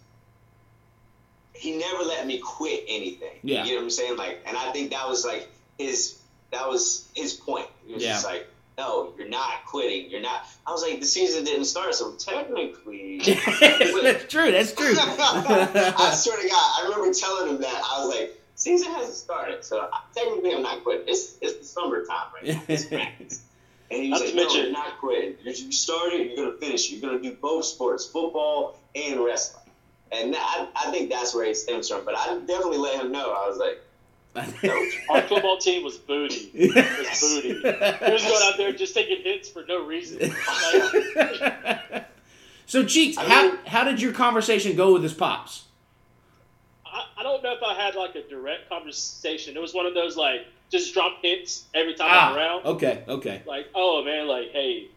he never let me quit anything. Yeah. You know what I'm saying? Like and I think that was like his that was his point. He was Yeah. just like, No, you're not quitting. You're not I was like, the season didn't start, so technically that's true. That's true. I swear to God, I remember telling him that. I was like, season hasn't started, so technically I'm not quitting. It's it's the summertime right now. It's practice. And he was Not like, to no, you're not quitting. You you started, you're going to finish. You're going to do both sports, football and wrestling. And that, I, I think that's where it stems from. But I definitely let him know. I was like, no. Our football team was booty. It was booty. He was going out there just taking hits for no reason. Like, so, Cheeks, I how how did your conversation go with his pops? I, I don't know if I had like a direct conversation. It was one of those like just drop hints every time I'm around. Ah, okay, okay. Like, oh man, like hey,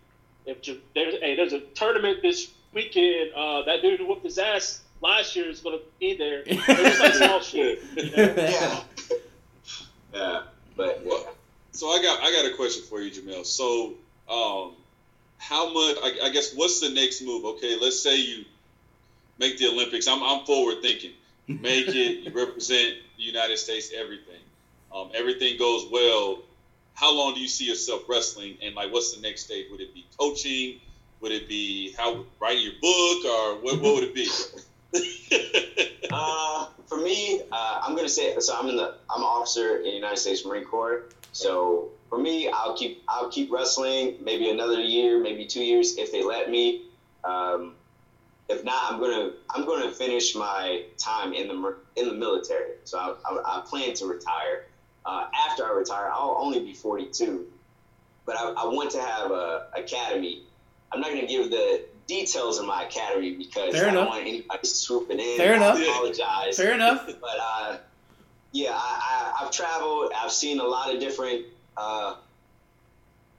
if there's hey there's a tournament this weekend, uh, that dude who whooped his ass last year is gonna be there. It was like small shit. You know? yeah. yeah. But yeah. So I got I got a question for you, Jamel. So, um, how much? I, I guess what's the next move? Okay, let's say you make the Olympics. I'm I'm forward thinking. Make it. You represent the United States. Everything. Um, everything goes well. How long do you see yourself wrestling? And like, what's the next stage? Would it be coaching? Would it be how writing your book, or what? What would it be? Uh, for me, uh, I'm gonna say so. I'm in the I'm an officer in the United States Marine Corps. So for me, I'll keep I'll keep wrestling maybe another year, maybe two years if they let me. Um, if not, I'm gonna I'm gonna finish my time in the in the military. So I, I, I plan to retire. Uh, after I retire, I'll only be 42, but I, I want to have a academy. I'm not gonna give the details of my academy because Fair I don't enough. want anybody swooping in. Fair I enough. apologize. Fair enough. But uh, yeah, I, I, I've traveled. I've seen a lot of different uh,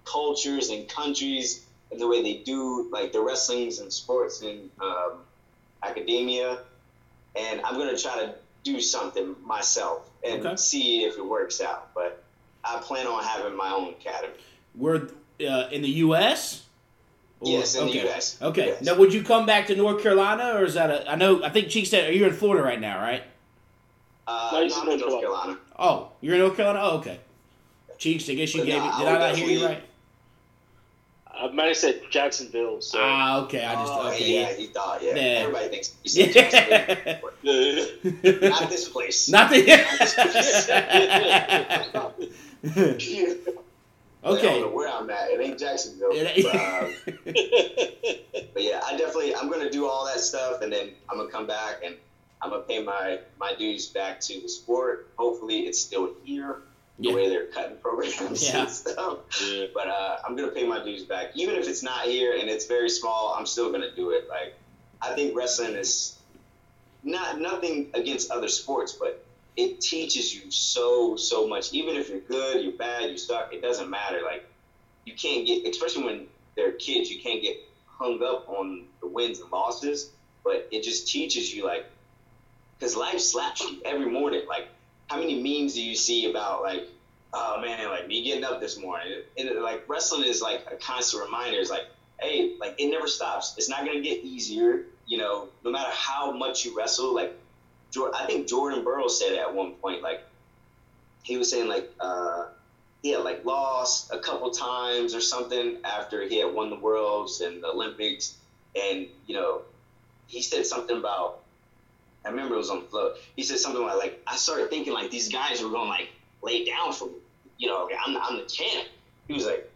cultures and countries and the way they do like the wrestlings and sports and um, academia. And I'm gonna try to do something myself and Okay. see if it works out. But I plan on having my own academy. We're uh, in the U.S. Or- Yes, in the okay. US. Okay. Yes. Now, would you come back to North Carolina, or is that a? I know. I think Cheeks said you're in Florida right now, right? Uh, No, no, I'm in North North Carolina. Oh, you're in North Carolina. Oh, okay. Cheeks, I guess you But gave no, me. Did would I not hear you right? I might have said Jacksonville. So Ah, okay. I just oh, okay. yeah, you thought, yeah. Yeah. Everybody thinks you said Jacksonville. Yeah. Not this place. Not the. I don't know okay. where I'm at. It ain't Jacksonville. It But, um, but yeah, I definitely I'm gonna do all that stuff, and then I'm gonna come back and I'm gonna pay my my dues back to the sport. Hopefully, it's still here the Yeah. way they're cutting programs Yeah. and stuff. yeah. But uh, I'm gonna pay my dues back, even if it's not here and it's very small. I'm still gonna do it. Like I think wrestling is not nothing against other sports, but it teaches you so so much. Even if you're good, you're bad, you suck, it doesn't matter. Like you can't get, especially when they're kids, you can't get hung up on the wins and losses. But it just teaches you like, because life slaps you every morning. Like how many memes do you see about like, oh man, like me getting up this morning? And like wrestling is like a constant reminder. It's like, hey, like it never stops. It's not gonna get easier. You know, no matter how much you wrestle, like I think Jordan Burroughs said at one point, like he was saying like uh, he had like lost a couple times or something after he had won the worlds and the Olympics, and you know he said something about I remember it was on the float. He said something like like I started thinking like these guys were gonna like lay down for me, you know, like, I'm I'm the champ. He was like.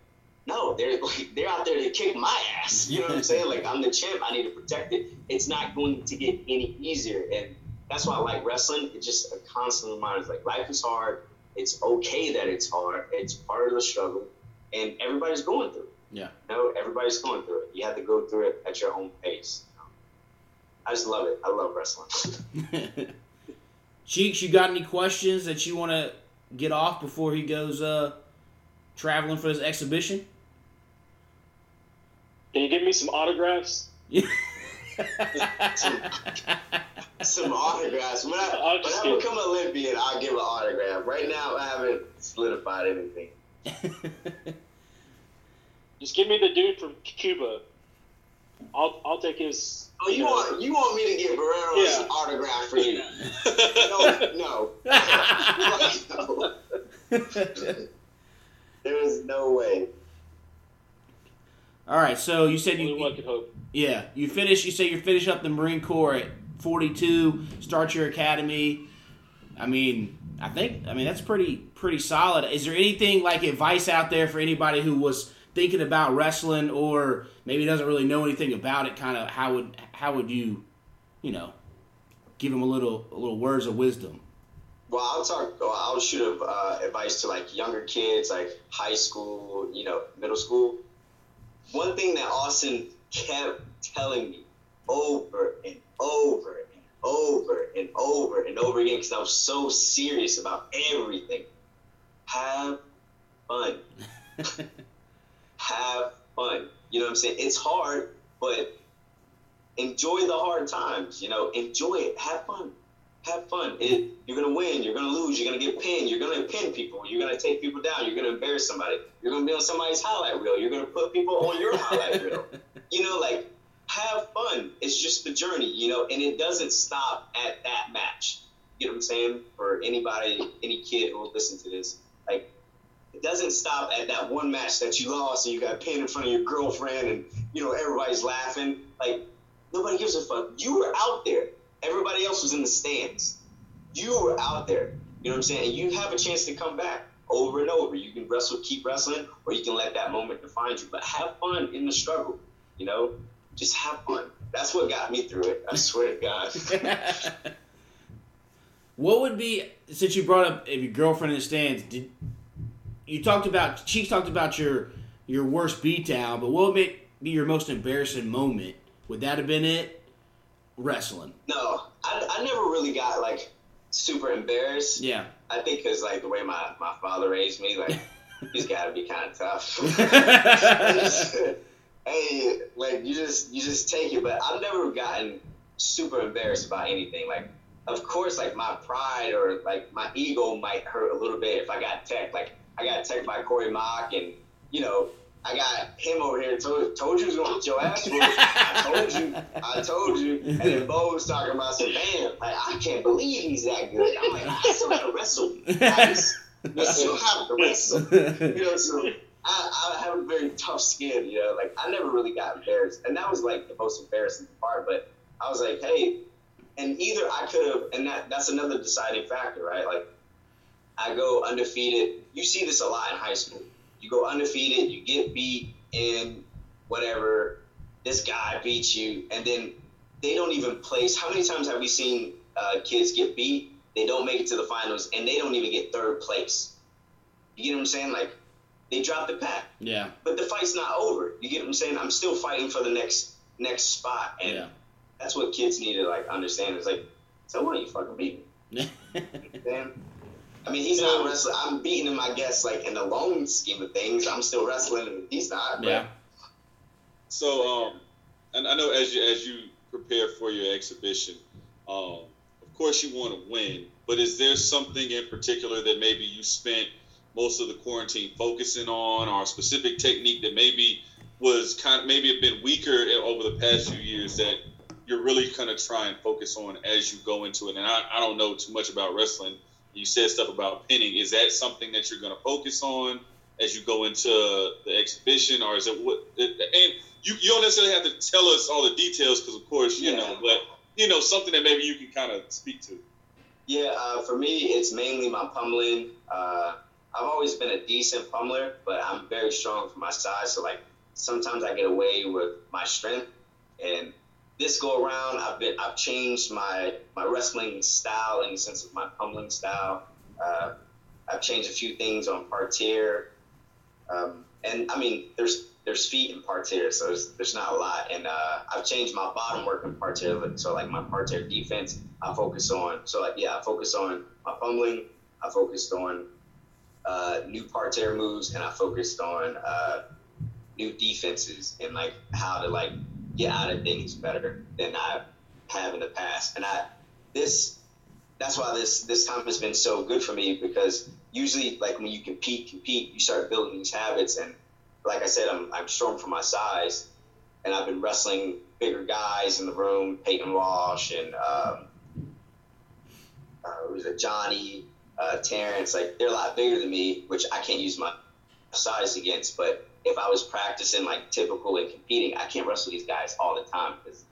No, they're like they're out there to kick my ass. You know what I'm saying? Like I'm the champ. I need to protect it. It's not going to get any easier, and that's why I like wrestling. It's just a constant reminder. It's like life is hard. It's okay that it's hard. It's part of the struggle, and everybody's going through it. Yeah. You know, everybody's going through it. You have to go through it at your own pace. I just love it. I love wrestling. Cheeks, you got any questions that you want to get off before he goes uh traveling for his exhibition? can you give me some autographs? Some autographs. When I, I'll when I give- become Olympian, I'll give an autograph. Right now, I haven't solidified anything. Just give me the dude from Cuba. I'll I'll take his. Oh, you want you want me to get Borrero's Yeah. autograph for you? No, no. no. there is no way. All right, so you said Only one you could hope. yeah you finish. You say you finish up the Marine Corps at 42. Start your academy. I mean, I think I mean that's pretty pretty solid. Is there anything like advice out there for anybody who was thinking about wrestling or maybe doesn't really know anything about it? Kind of how would how would you, you know, give them a little a little words of wisdom? Well, I'll talk. I'll shoot uh, advice to like younger kids, like high school, you know, middle school. One thing that Austin kept telling me over and over and over and over and over again, because I was so serious about everything. Have fun. Have fun. You know what I'm saying? It's hard, but enjoy the hard times. You know, enjoy it. Have fun. Have fun. It, you're gonna win. You're gonna lose. You're gonna get pinned. You're gonna pin people. You're gonna take people down. You're gonna embarrass somebody. You're gonna be on somebody's highlight reel. You're gonna put people on your highlight reel. You know, like have fun. It's just the journey. You know, and it doesn't stop at that match. You know what I'm saying? For anybody, any kid who will listen to this, like it doesn't stop at that one match that you lost and you got pinned in front of your girlfriend and you know everybody's laughing. Like nobody gives a fuck. You were out there. Everybody else was in the stands. You were out there. You know what I'm saying? And you have a chance to come back over and over. You can wrestle, keep wrestling, or you can let that moment define you. But have fun in the struggle. You know, just have fun. That's what got me through it. I swear to God. What would be since you brought up if your girlfriend in the stands? Did you talked about Cheeks talked about your your worst beatdown, but what would be your most embarrassing moment? Would that have been it? Wrestling. No, I, I never really got like super embarrassed. Yeah. I think because like the way my, my father raised me, like he's got to be kind of tough. hey, like you just you just take it. But I've never gotten super embarrassed about anything. Like, of course, like my pride or like my ego might hurt a little bit if I got tech. Like I got tech by Corey Mock, and you know I got him over here. Told told you was gonna get your ass. I told you. I told you. And then Bo was talking about some man. Like I can't believe he's that good. I'm like I still gotta wrestle. I still have to wrestle. You know, so I, I have a very tough skin, you know, like I never really got embarrassed. And that was like the most embarrassing part, but I was like, hey, and either I could have, and that, that's another deciding factor, right? Like I go undefeated. You see this a lot in high school. You go undefeated, you get beat in whatever, this guy beats you, and then they don't even place. How many times have we seen uh, kids get beat? They don't make it to the finals, and they don't even get third place. You get what I'm saying? Like they drop the pack, Yeah. but the fight's not over. You get what I'm saying? I'm still fighting for the next next spot, and Yeah. that's what kids need to like understand. It's like, so what? You fucking beat me, man. I mean, he's not wrestling. I'm beating him, I guess, like in the long scheme of things. I'm still wrestling, and he's not. But yeah. So, um, and I know as you as you prepare for your exhibition, um, of course you want to win. But is there something in particular that maybe you spent most of the quarantine focusing on, or a specific technique that maybe was kind of maybe have been weaker over the past few years that you're really kind of trying to focus on as you go into it? And I, I don't know too much about wrestling. You said stuff about pinning. Is that something that you're going to focus on as you go into the exhibition, or is it what? And you, you don't necessarily have to tell us all the details because, of course, you Yeah. know, but you know something that maybe you can kind of speak to. Yeah, uh, for me, it's mainly my pummeling. Uh, I've always been a decent pummeler, but I'm very strong for my size. So like sometimes I get away with my strength. And this go around, I've been I've changed my my wrestling style in the sense of my pummeling style. Uh, I've changed a few things on parterre. Um, and I mean, there's there's feet in parterre, so there's, there's not a lot. And uh, I've changed my bottom work in parterre. So like my parterre defense, I focus on. So like yeah, I focus on my pummeling. I focused on uh, new parterre moves, and I focused on uh, new defenses and like how to like get out of things better than I have in the past. And I this that's why this this time has been so good for me because usually like when you compete, compete, you start building these habits. And like I said, I'm I'm strong for my size, and I've been wrestling bigger guys in the room, Peyton Walsh and um, uh, who was it, Johnny, uh, Terrence. Like they're a lot bigger than me, which I can't use my size against. But if I was practicing like typical and competing, I can't wrestle these guys all the time because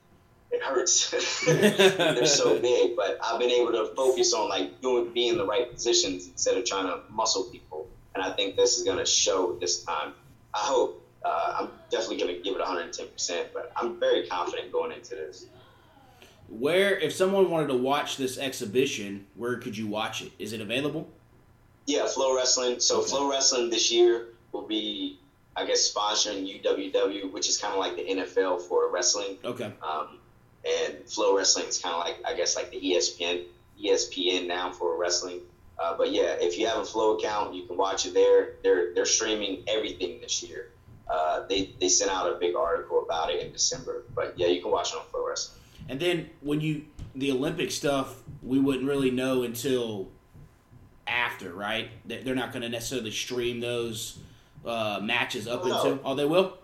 it hurts. They're so big, but I've been able to focus on like doing being in the right positions instead of trying to muscle people. And I think this is going to show this time. I hope. Uh, I'm definitely going to give it 110, percent but I'm very confident going into this. Where, if someone wanted to watch this exhibition, where could you watch it? Is it available? Yeah, Flow Wrestling. So Okay. Flow Wrestling this year will be, I guess, sponsoring UWW, which is kind of like the NFL for wrestling. Okay. Um, and Flow Wrestling is kind of like, I guess, like the ESPN, ESPN now for wrestling. Uh, but yeah, if you have a Flow account, you can watch it there. They're they're streaming everything this year. Uh, they they sent out a big article about it in December. But yeah, you can watch it on Flow Wrestling. And then when you the Olympic stuff, we wouldn't really know until after, right? They're not going to necessarily stream those uh, matches up no. into. Oh, they will.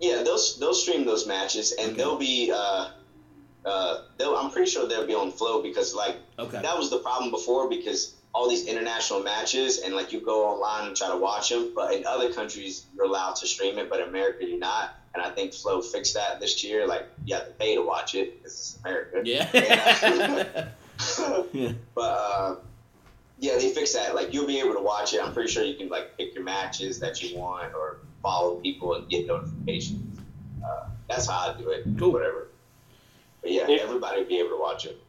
Yeah, they'll they'll stream those matches, and Okay. they'll be. Uh, uh, they'll, I'm pretty sure they'll be on Flow because like Okay. that was the problem before because all these international matches and like you go online and try to watch them, but in other countries you're allowed to stream it, but in America you're not. And I think Flow fixed that this year. Like you have to pay to watch it because it's America. Yeah. Yeah. but uh, yeah, they fix that. Like you'll be able to watch it. I'm pretty sure you can like pick your matches that you want or follow people and get notifications. Uh, that's how I do it. Cool. Whatever. But yeah, If- everybody will be able to watch it.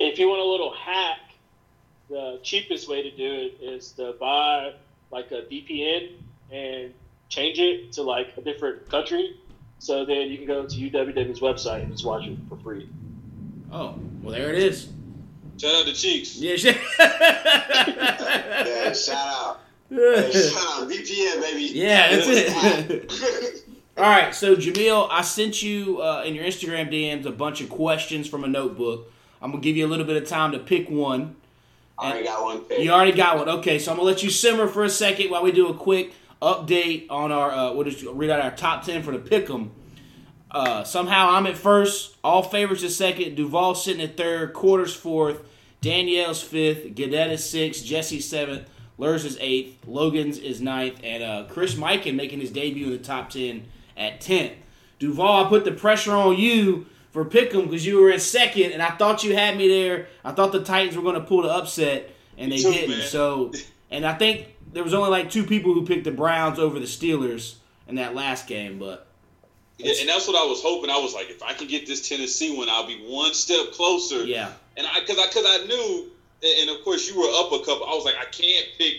If you want a little hack, the cheapest way to do it is to buy like a VPN and change it to like a different country. So then you can go to UWW's website and just watch it for free. oh, well, there it is. Shout out to Cheeks. Yeah. shit. Yeah, shout out. Hey, shout out VPN, baby. Yeah, that's it. All right, so Jamel, I sent you uh, in your Instagram DMs a bunch of questions from a notebook. I'm gonna give you a little bit of time to pick one. I already got one pick. You already got one. Okay, so I'm gonna let you simmer for a second while we do a quick update on our. Uh, just read out our top ten for the pick'em. Uh, somehow I'm at first. All favorites is second. Duvall sitting at third. Quarters fourth. Danielle's fifth. Gadet is sixth. Jesse seventh. Lurs is eighth. Logan's is ninth. And uh, Chris Mikan making his debut in the top ten at tenth. Duvall, I put the pressure on you for Pick'em because you were in second, and I thought you had me there. I thought the Titans were going to pull the upset, and they didn't. man. So, and I think there was only like two people who picked the Browns over the Steelers in that last game, but Yeah, and that's what I was hoping. I was like, if I can get this Tennessee one, I'll be one step closer. yeah, And I, cause I, cause I knew, and of course you were up a couple. I was like, I can't pick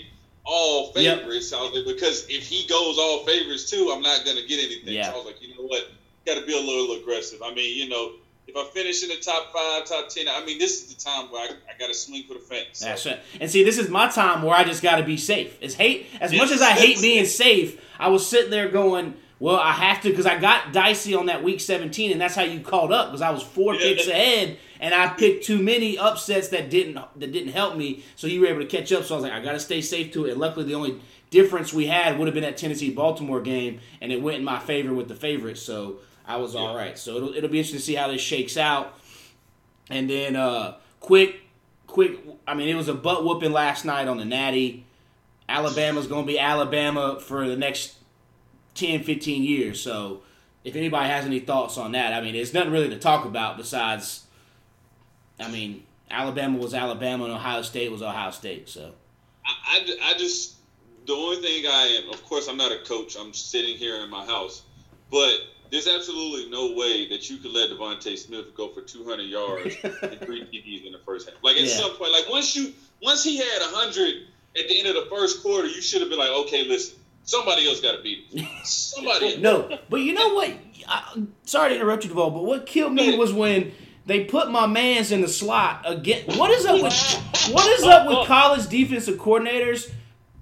all Yep. favorites. I was like, because if he goes all favorites too, I'm not gonna get anything. Yeah. So I was like, you know what? Got to be a little aggressive. I mean, you know, if I finish in the top five, top ten, I mean, this is the time where I, I got to swing for the fence. So, that's it. And see, this is my time where I just got to be safe. As hate as much as I hate being safe, I was sitting there going. Well, I have to because I got dicey on that week 17, and that's how you caught up because I was four Yeah. picks ahead, and I picked too many upsets that didn't that didn't help me. So you were able to catch up. So I was like, I got to stay safe to it. And luckily, the only difference we had would have been that Tennessee Baltimore game, and it went in my favor with the favorites. So I was all right. So it'll it'll be interesting to see how this shakes out. And then uh, quick, quick. I mean, it was a butt whooping last night on the Natty. Alabama's going to be Alabama for the next 10, 15 years. So if anybody has any thoughts on that, I mean, there's nothing really to talk about besides, I mean, Alabama was Alabama and Ohio State was Ohio State. So I, I, I just the only thing I am, of course, I'm not a coach. I'm sitting here in my house, but there's absolutely no way that you could let DeVonta Smith go for 200 yards and three TDs in the first half. Like at Yeah. some point, like once you once he had 100 at the end of the first quarter, you should have been like, okay, listen, somebody else got to beat him. Somebody. no, but you know what? I, sorry to interrupt you, Duvall, but what killed me was when they put my man's in the slot again. What is up with what is up with college defensive coordinators?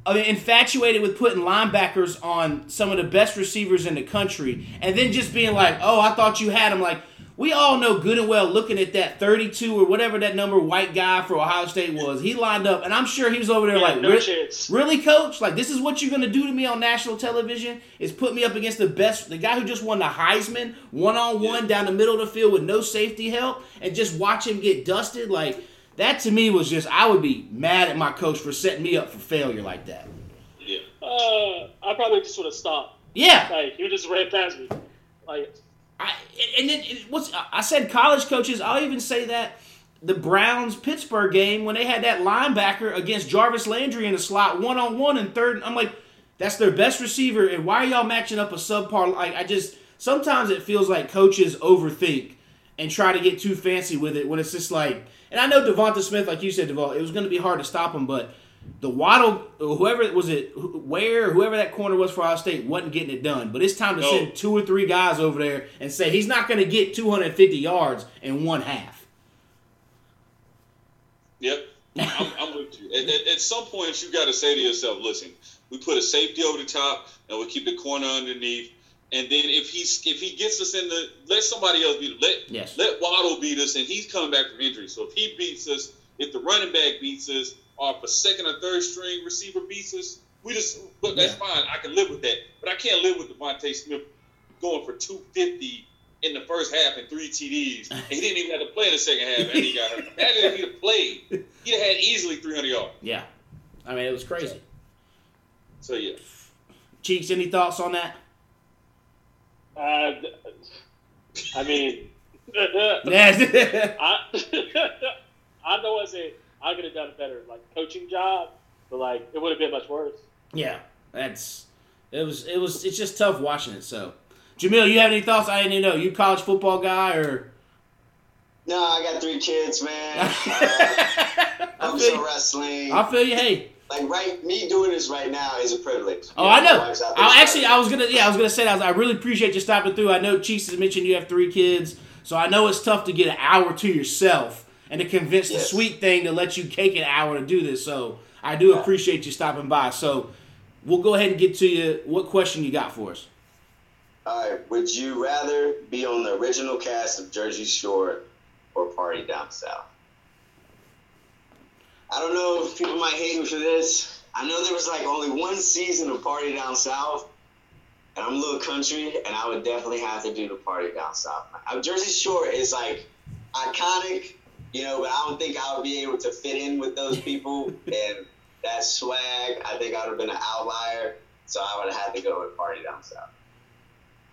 I mean, infatuated with putting linebackers on some of the best receivers in the country, and then just being like, "Oh, I thought you had him." Like, we all know good and well looking at that 32 or whatever that number white guy for Ohio State was. He lined up, and I'm sure he was over there Yeah, like, no "Re- chance. really, coach? Like, this is what you're going to do to me on national television? Is put me up against the best, the guy who just won the Heisman one on one down the middle of the field with no safety help, and just watch him get dusted? Like, that to me was just, I would be mad at my coach for setting me up for failure like that. Yeah. Uh, I probably just would have stopped. Yeah. Like you just ran past me. Like I, and then was I said college coaches. I'll even say that the Browns Pittsburgh game when they had that linebacker against Jarvis Landry in the slot one on one and third. I'm like, that's their best receiver, and why are y'all matching up a subpar? Like I just sometimes it feels like coaches overthink and try to get too fancy with it when it's just like. And I know DeVonta Smith, like you said, Devon, it was going to be hard to stop him, but the Waddle, whoever was it, where whoever that corner was for Ohio State, wasn't getting it done. But it's time to No. send two or three guys over there and say he's not going to get 250 yards in one half. Yep. I'm, I'm with you. At, at, at some point, you got to say to yourself, listen, we put a safety over the top and we keep the corner underneath. And then if he's if he gets us in the let somebody else beat let Yes. let Waddle beat us and he's coming back from injury. So if he beats us, if the running back beats us, or if a second or third string receiver beats us, we just look that's Yeah. fine. I can live with that. But I can't live with DeVonta Smith going for two fifty in the first half and three TDs. And he didn't even have to play in the second half and he got hurt. Imagine if he'd have played. He'd have had easily three hundred yards. Yeah, I mean it was crazy. So yeah. Cheeks, any thoughts on that? uh, I mean, Yeah. I I know I say I could have done a better like coaching job, but like it would have been much worse. yeah, that's it was it was it's just tough watching it. So, Jamel, you have any thoughts? I didn't even know you college football guy or. No, I got three kids, man. Uh, I I'm feel so you. wrestling. I feel you. Hey, Like right, me doing this right now is a privilege. Oh, You I know. wife's out there I actually, I was gonna, yeah, I was gonna say that. I, was, I really appreciate you stopping through. I know Cheeks has mentioned you have three kids, so I know it's tough to get an hour to yourself and to convince the sweet thing to let you take an hour to do this. So I do appreciate you stopping by. So we'll go ahead and get to you. What question you got for us? All right. Would you rather be on the original cast of Jersey Shore or Party Down South? I don't know if people might hate me for this. I know there was like only one season of Party Down South, and I'm a little country, and I would definitely have to do the Party Down South. Uh, Jersey Shore is like iconic, you know, but I don't think I would be able to fit in with those people and that swag. I think I would have been an outlier, so I would have had to go with Party Down South.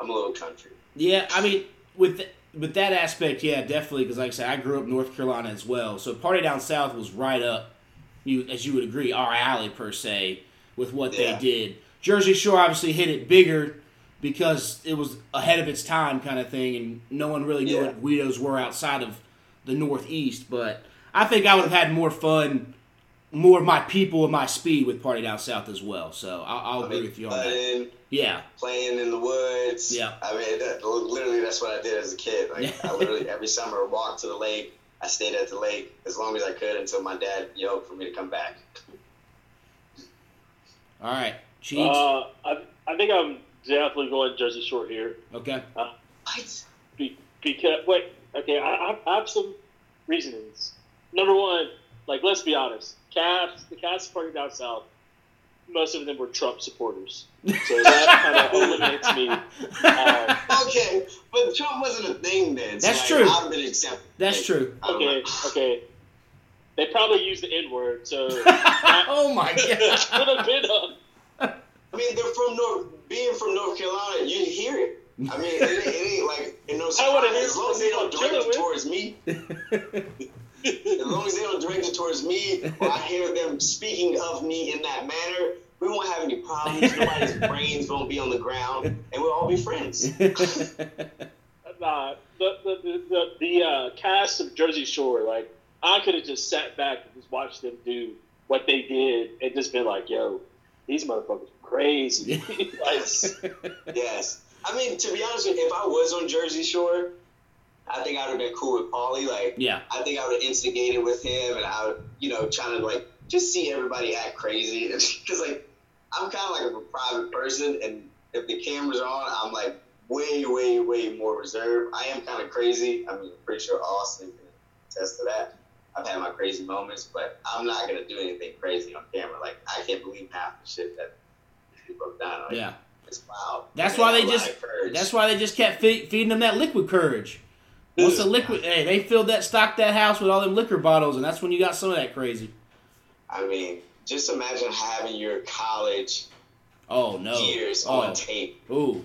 I'm a little country. Yeah, I mean, with th- with that aspect, yeah, definitely. Because like I said, I grew up North Carolina as well, so Party Down South was right up, you as you would agree, our alley per se with what Yeah. they did. Jersey Shore obviously hit it bigger because it was ahead of its time, kind of thing, and no one really knew Yeah. what Guidos were outside of the Northeast. But I think I would have had more fun, more of my people and my speed with Party Down South as well. So I'll, I'll I agree with you on that. Yeah, playing in the woods. Yeah. I mean, that, literally, that's what I did as a kid. Like, I literally every summer walked to the lake. I stayed at the lake as long as I could until my dad yelled for me to come back. all right, Cheeks. Uh, I I think I'm definitely going Jersey Shore here. okay. What? Be, because wait, okay, I, I have some reasonings. Number one, like let's be honest, Cavs, the Cavs party down south, most of them were Trump supporters, so that kind of eliminates me. Um, Okay, but Trump wasn't a thing then. So That's like, true. I'd have been accepted. That's Like, true. Okay, okay, they probably used the N word, so oh my could god. have been a I mean, they're from North. Being from North Carolina, you hear it. I mean, it, ain't- it ain't like in no I wanna surprise. hear As long as from they don't people direct it towards me, as long as they don't direct it towards me, or I hear them speaking of me in that manner, we won't have any problems. Nobody's brains won't be on the ground, and we'll all be friends. Nah, the the the, the, the uh, cast of Jersey Shore, like I could have just sat back and just watched them do what they did and just been like, "Yo, these motherfuckers are crazy." like, Yes. I mean, to be honest if I was on Jersey Shore, I think I would have been cool with Paulie. Like, yeah. I think I would have instigated with him, and I would, you know, trying to like just see everybody act crazy. Because like, I'm kind of like a private person, and if the cameras are on, I'm like way, way, way more reserved. I am kind of crazy. I mean, I'm pretty sure Austin can attest to that. I've had my crazy moments, but I'm not gonna do anything crazy on camera. Like I can't believe half the shit that people have done. Like, Yeah. Wild. That's why they just. That's why they just kept fe- feeding them that liquid courage. Once the liquid, hey, they filled that stocked that house with all them liquor bottles, and that's when you got some of that crazy. I mean, just imagine having your college Oh no! years oh. on tape. Ooh.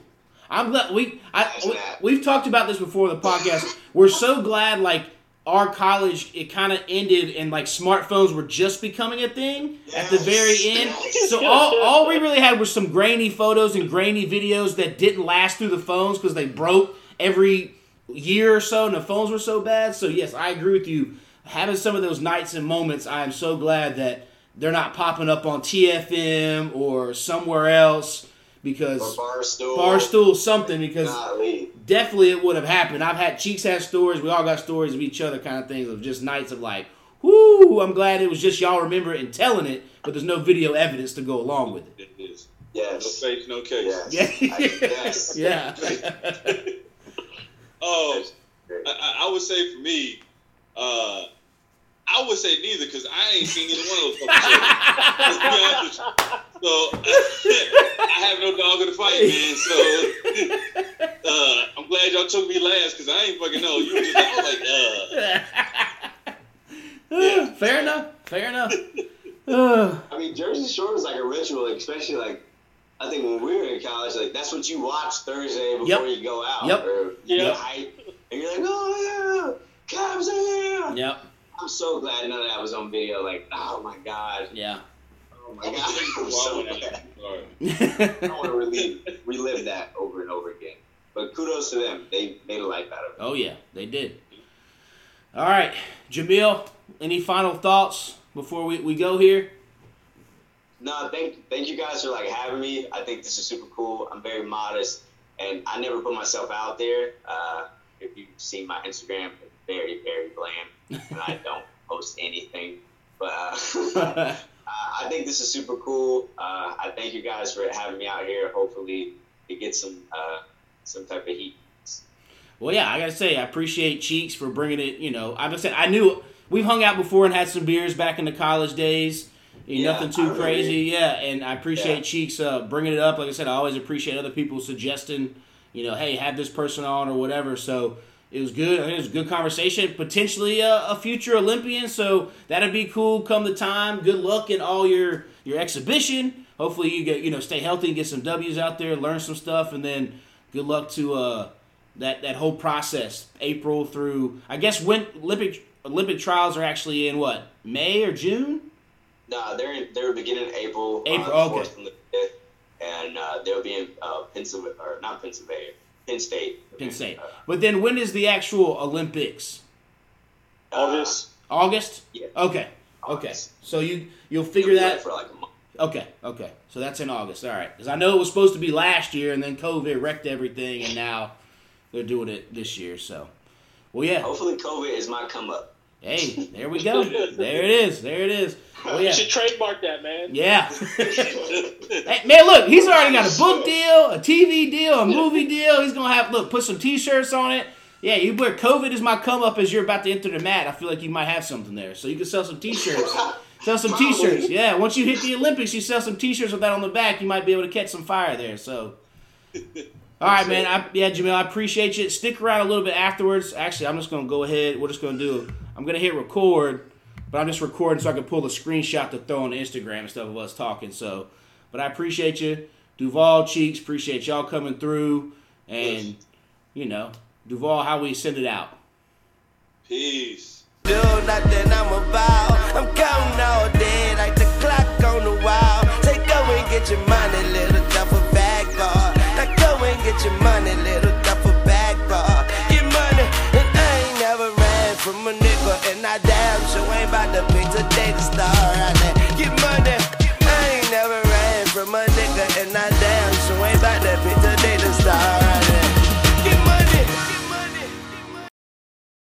I'm glad we I we, that. we've talked about this before in the podcast. We're so glad like our college it kind of ended and like smartphones were just becoming a thing at the very end. So all, all we really had was some grainy photos and grainy videos that didn't last through the phones because they broke every year or so and the phones were so bad. So yes, I agree with you. Having some of those nights and moments, I am so glad that they're not popping up on TFM or somewhere else because Or barstool. Barstool something because Golly. definitely it would have happened. I've had Cheeks had stories. We all got stories of each other, kind of things of just nights of like, whoo! I'm glad it was just y'all remember it and telling it, but there's no video evidence to go along with it. It is. No Yes. face, no case. Yes. Yeah, I- yes. yeah, Oh, I, I- I would say for me, uh, I would say neither because I ain't seen either one of those fucking shows. Let's be honest. So I have no dog in the fight, man. So uh, I'm glad y'all took me last because I ain't fucking know. You were just I was like, uh, Fair enough. Fair enough. I mean, Jersey Shore is like a ritual, especially like I think when we were in college, like that's what you watch Thursday before Yep. you go out. Yep. Or you Yep. hype, and you're like, oh yeah, Cavs are here. yep. I'm so glad none of that was on video. Like, oh my god, Yeah. Oh my I god, was I'm for a so while when. I- sorry. I want to relive, relive that over and over again. But kudos to them. They made a life out of it. oh yeah, they did. All right, Jamel. Any final thoughts before we, we go here? No, thank thank you guys for like having me. I think this is super cool. I'm very modest, and I never put myself out there. Uh, if you've seen my Instagram, it's very very bland, and I don't post anything. But uh, I think this is super cool. Uh, I thank you guys for having me out here. Hopefully, to get some uh, some type of heat. Well, yeah, I gotta say, I appreciate Cheeks for bringing it. You know, I've said I knew we've hung out before and had some beers back in the college days. You know, Yeah, nothing too crazy, yeah. And I appreciate Yeah. Cheeks uh, bringing it up. Like I said, I always appreciate other people suggesting, you know, hey, have this person on or whatever. So it was good. I think it was a good conversation. Potentially a, a future Olympian, so that'd be cool. Come the time. Good luck in all your your exhibition. Hopefully you get you know stay healthy and get some W's out there, learn some stuff, and then good luck to uh, that that whole process, April through I guess when Olympic Olympic trials are actually in what May or June. No, they're in, they're beginning April. April, uh, okay. and and uh, they'll be in uh, Pennsylvania or not Pennsylvania, Penn State. Penn State. But then when is the actual Olympics? August. August. Yeah. Okay. Okay. August. So you you'll figure that. for like a month. Okay. Okay. So that's in August. All right. Because I know it was supposed to be last year, and then COVID wrecked everything, and now they're doing it this year. So, well, yeah. Hopefully, COVID is my come up. Hey, there we go. There it is. There it is. Well, oh, You should trademark that, man. Yeah. Hey, man, look, he's already got a book deal, a TV deal, a movie deal. He's gonna have look, put some T-shirts on it. Yeah, you wear COVID is my come up as you're about to enter the mat. I feel like you might have something there, so you can sell some T-shirts. Sell some T-shirts. Yeah, once you hit the Olympics, you sell some T-shirts with that on the back. You might be able to catch some fire there. So, all right, man. I, yeah, Jamel, I appreciate you. Stick around a little bit afterwards. Actually, I'm just gonna go ahead. We're just gonna do. I'm gonna hit record, but I'm just recording so I can pull the screenshot to throw on Instagram and stuff of us talking. So, but I appreciate you, Duvall Cheeks. Appreciate y'all coming through, and yes. you know, Duvall, how we send it out. Peace. Do nothing. I'm about. I'm counting all day like the clock on the wall. Take get your money, little devil get your money, little duffel bag ball. Get money, and I ain't never ran from a nigga, and I damn sure ain't about to be today to start.